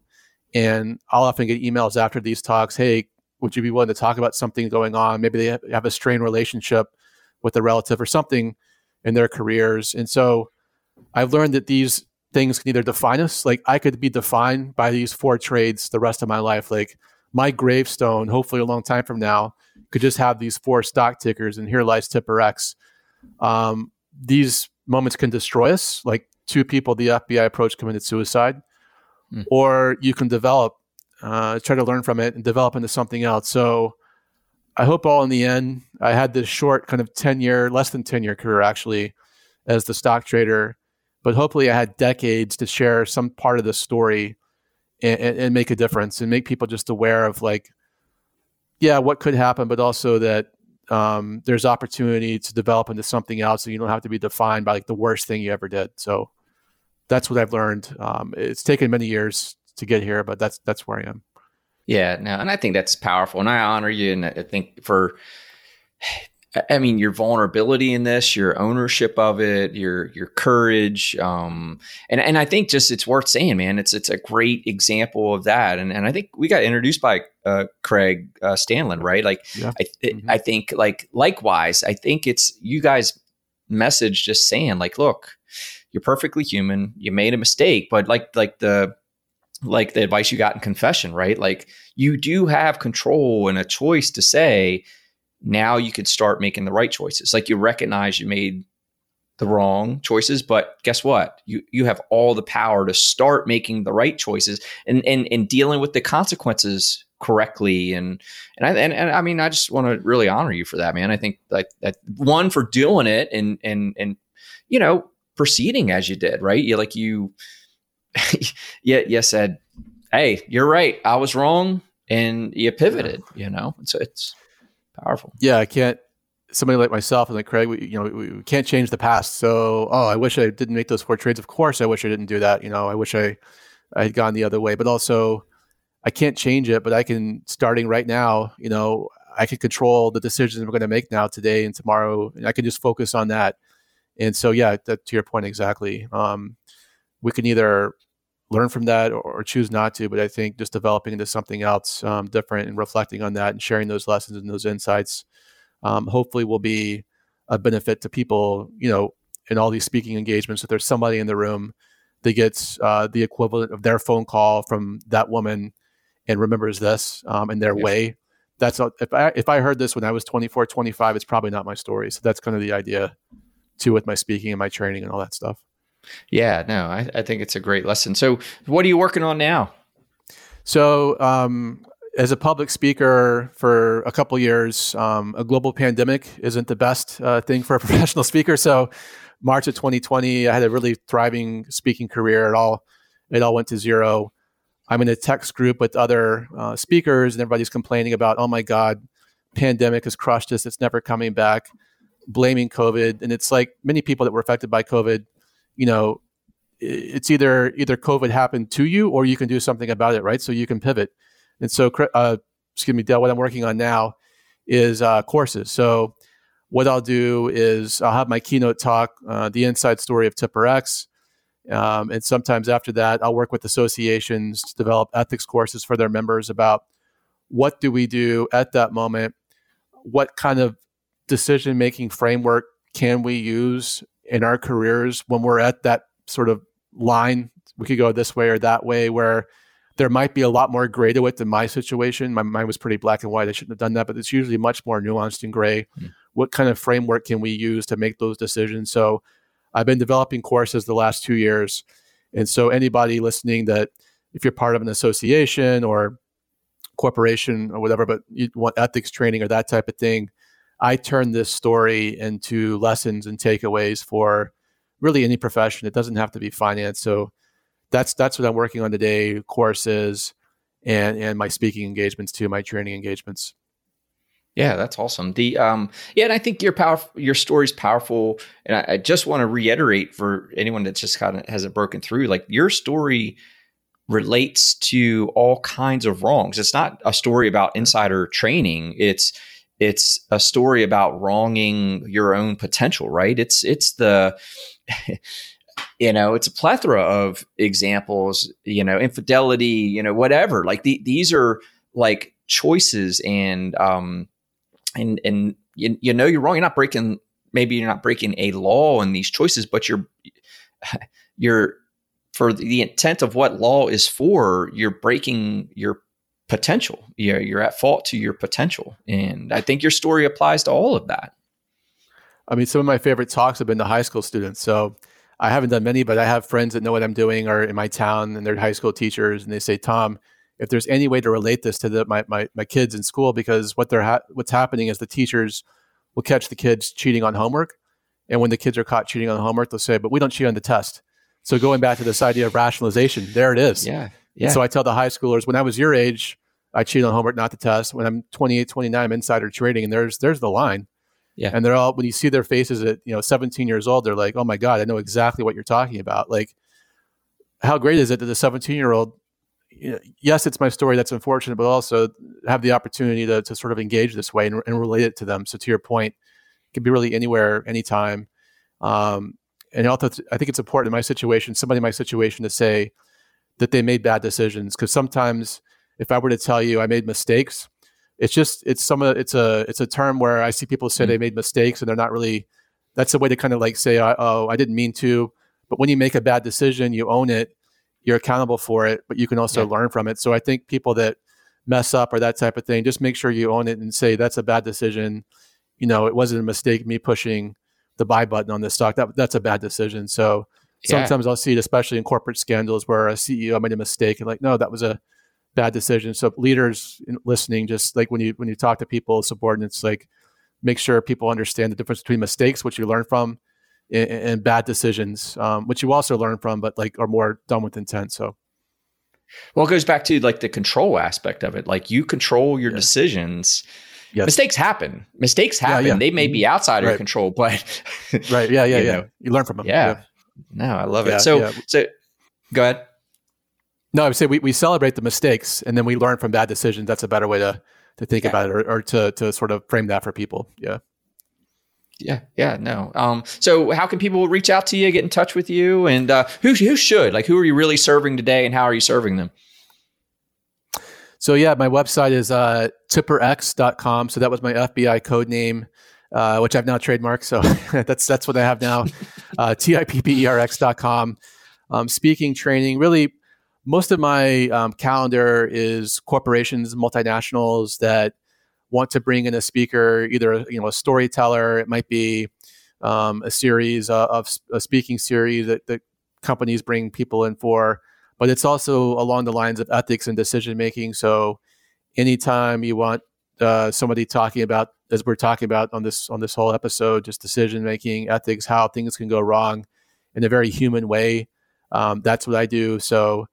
And I'll often get emails after these talks, "Hey, would you be willing to talk about something going on? Maybe they have a strained relationship with a relative or something in their careers. And so I've learned that these things can either define us, like I could be defined by these four trades the rest of my life. Like my gravestone, hopefully a long time from now, could just have these four stock tickers and here lies Tipper X. Um, these moments can destroy us, like two people the FBI approached committed suicide, mm. or you can develop uh, try to learn from it and develop into something else. So I hope all in the end, I had this short kind of 10 year, less than 10 year career actually as the stock trader, but hopefully I had decades to share some part of the story and, and make a difference and make people just aware of like, yeah, what could happen, but also that um, there's opportunity to develop into something else and you don't have to be defined by like the worst thing you ever did. So that's what I've learned. Um, it's taken many years to get here, but that's that's where I am. Yeah, no, and I think that's powerful, and I honor you, and I think for, I mean, your vulnerability in this, your ownership of it, your your courage, um, and and I think just it's worth saying, man, it's it's a great example of that, and and I think we got introduced by uh, Craig uh, Stanland, right? Like, yeah. I mm-hmm. I think like likewise, I think it's you guys message just saying like, look, you're perfectly human, you made a mistake, but like like the like the advice you got in confession, right? Like you do have control and a choice to say, now you could start making the right choices. Like you recognize you made the wrong choices, but guess what? You you have all the power to start making the right choices and and and dealing with the consequences correctly. And and I and, and I mean I just want to really honor you for that, man. I think like that one for doing it and and and you know proceeding as you did, right? You like you yeah you said, "Hey, you're right. I was wrong," and you pivoted. You know, so it's powerful. Yeah, I can't. Somebody like myself and like Craig, we, you know, we, we can't change the past. So, oh, I wish I didn't make those four trades. Of course, I wish I didn't do that. You know, I wish I I had gone the other way. But also, I can't change it. But I can, starting right now, you know, I can control the decisions we're going to make now, today, and tomorrow. And I can just focus on that. And so, yeah, that, to your point exactly. Um, we can either learn from that or, or, choose not to. But I think just developing into something else um, different and reflecting on that and sharing those lessons and those insights, um, hopefully, will be a benefit to people. You know, in all these speaking engagements, if there's somebody in the room that gets uh, the equivalent of their phone call from that woman and remembers this um, in their way. That's if I if I heard this when I was 24, 25, it's probably not my story. So that's kind of the idea too with my speaking and my training and all that stuff. Yeah, no, I, I think it's a great lesson. So, what are you working on now? So, um, as a public speaker for a couple years, um, a global pandemic isn't the best uh, thing for a professional speaker. So, March of 2020, I had a really thriving speaking career. It all it all went to zero. I'm in a text group with other uh, speakers, and everybody's complaining about, oh my God, pandemic has crushed us. It's never coming back. Blaming COVID, and it's like many people that were affected by COVID you know, it's either either COVID happened to you or you can do something about it, right? So you can pivot. And so, uh, excuse me, Dale, what I'm working on now is uh, courses. So what I'll do is I'll have my keynote talk, uh, the inside story of TipperX. Um, and sometimes after that, I'll work with associations to develop ethics courses for their members about what do we do at that moment? What kind of decision making framework can we use in our careers when we're at that sort of line we could go this way or that way where there might be a lot more gray to it than my situation. My mind was pretty black and white. I shouldn't have done that but it's usually much more nuanced and gray. Mm. what kind of framework can we use to make those decisions? So i've been developing courses the last two years and so anybody listening that if you're part of an association or corporation or whatever but you want ethics training or that type of thing I turn this story into lessons and takeaways for really any profession. It doesn't have to be finance. So that's that's what I'm working on today, courses and and my speaking engagements too, my training engagements. Yeah, that's awesome. The um yeah, and I think your power your story's powerful. And I, I just want to reiterate for anyone that just kind of hasn't broken through, like your story relates to all kinds of wrongs. It's not a story about insider training. It's it's a story about wronging your own potential, right? It's it's the you know it's a plethora of examples you know infidelity you know whatever like the, these are like choices and um and and you, you know you're wrong you're not breaking maybe you're not breaking a law in these choices but you're you're for the intent of what law is for you're breaking your potential. You're, you're at fault to your potential. And I think your story applies to all of that. I mean, some of my favorite talks have been to high school students. So I haven't done many, but I have friends that know what I'm doing or in my town and they're high school teachers. And they say, Tom, if there's any way to relate this to the, my, my, my kids in school, because what they're ha- what's happening is the teachers will catch the kids cheating on homework. And when the kids are caught cheating on homework, they'll say, but we don't cheat on the test. So going back to this idea of rationalization, there it is. Yeah. Yeah. So I tell the high schoolers when I was your age, I cheated on homework, not the test. When I'm 28, 29, I'm insider trading, and there's there's the line. Yeah. And they're all when you see their faces at you know 17 years old, they're like, oh my god, I know exactly what you're talking about. Like, how great is it that the 17 year old? Yes, it's my story that's unfortunate, but also have the opportunity to, to sort of engage this way and, and relate it to them. So to your point, it can be really anywhere, anytime. Um, and also, I think it's important in my situation, somebody in my situation, to say, that they made bad decisions because sometimes if I were to tell you I made mistakes, it's just it's some of it's a it's a term where I see people say mm-hmm. they made mistakes and they're not really. That's a way to kind of like say, oh, I didn't mean to. But when you make a bad decision, you own it. You're accountable for it, but you can also yeah. learn from it. So I think people that mess up or that type of thing, just make sure you own it and say that's a bad decision. You know, it wasn't a mistake me pushing the buy button on this stock. That that's a bad decision. So Sometimes. I'll see it, especially in corporate scandals, where a CEO made a mistake and like, no, that was a bad decision. So leaders listening, just like when you when you talk to people, subordinates, like make sure people understand the difference between mistakes, which you learn from, and, and bad decisions, um, which you also learn from, but like are more done with intent. So. Well, it goes back to like the control aspect of it. Like you control your yeah. decisions. Yes. Mistakes happen. Mistakes happen. Yeah, yeah. They may be mm-hmm. outside of your control, but right. Yeah. Yeah. you yeah. Know, you learn from them. Yeah. No, I love yeah, it. So, yeah. so go ahead. No, I would say we, we celebrate the mistakes and then we learn from bad decisions. That's a better way to to think yeah. about it or, or, to to sort of frame that for people. Yeah. Yeah, yeah, no. Um, so how can people reach out to you, get in touch with you, and uh, who who should like who are you really serving today, and how are you serving them? So yeah, my website is uh, tipperx.com. So that was my FBI code name, uh, which I've now trademarked. So that's that's what I have now. Uh, T-I-P-P-E-R-X.com. Um, speaking, training, really most of my um, calendar is corporations, multinationals that want to bring in a speaker, either you know a storyteller. It might be um, a series of, of, a speaking series that, that companies bring people in for but it's also along the lines of ethics and decision making. So anytime you want uh, somebody talking about, as we're talking about on this on this whole episode, just decision making, ethics, how things can go wrong in a very human way. Um, that's what I do. So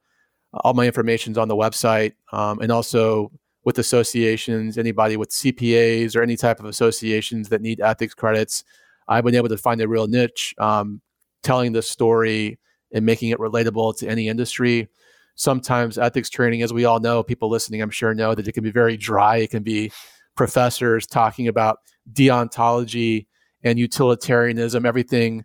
all my information's on the website, um, and also with associations, anybody with CPAs or any type of associations that need ethics credits, I've been able to find a real niche, um, telling the story and making it relatable to any industry. Sometimes ethics training, as we all know, people listening, I'm sure know that it can be very dry. It can be professors talking about deontology and utilitarianism, everything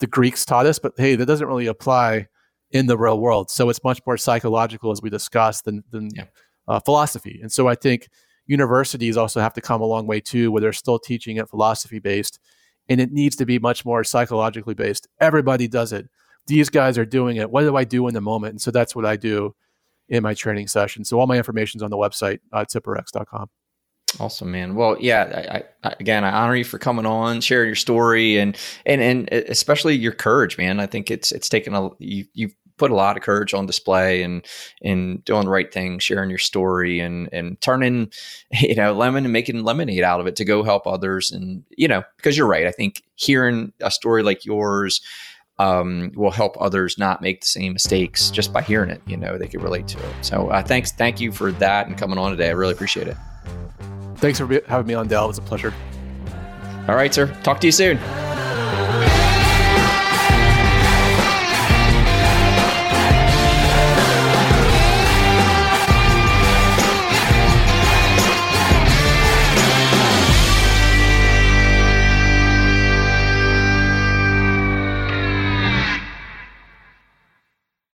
the Greeks taught us, but hey, that doesn't really apply in the real world. So it's much more psychological, as we discussed, than, than yeah. uh, philosophy. And so I think universities also have to come a long way too, where they're still teaching it philosophy based, and it needs to be much more psychologically based. Everybody does it these guys are doing it. What do I do in the moment? And so that's what I do in my training session. So all my information is on the website, uh, tipperx.com. Awesome, man. Well, yeah. I, I, again, I honor you for coming on, sharing your story, and and and especially your courage, man. I think it's it's taken a you you've put a lot of courage on display and and doing the right thing, sharing your story, and and turning you know lemon and making lemonade out of it to go help others. And you know, because you're right. I think hearing a story like yours um, will help others not make the same mistakes just by hearing it. You know, they could relate to it. So uh, thanks, thank you for that and coming on today. I really appreciate it. Thanks for having me on, Dell. It was a pleasure. All right, sir. Talk to you soon.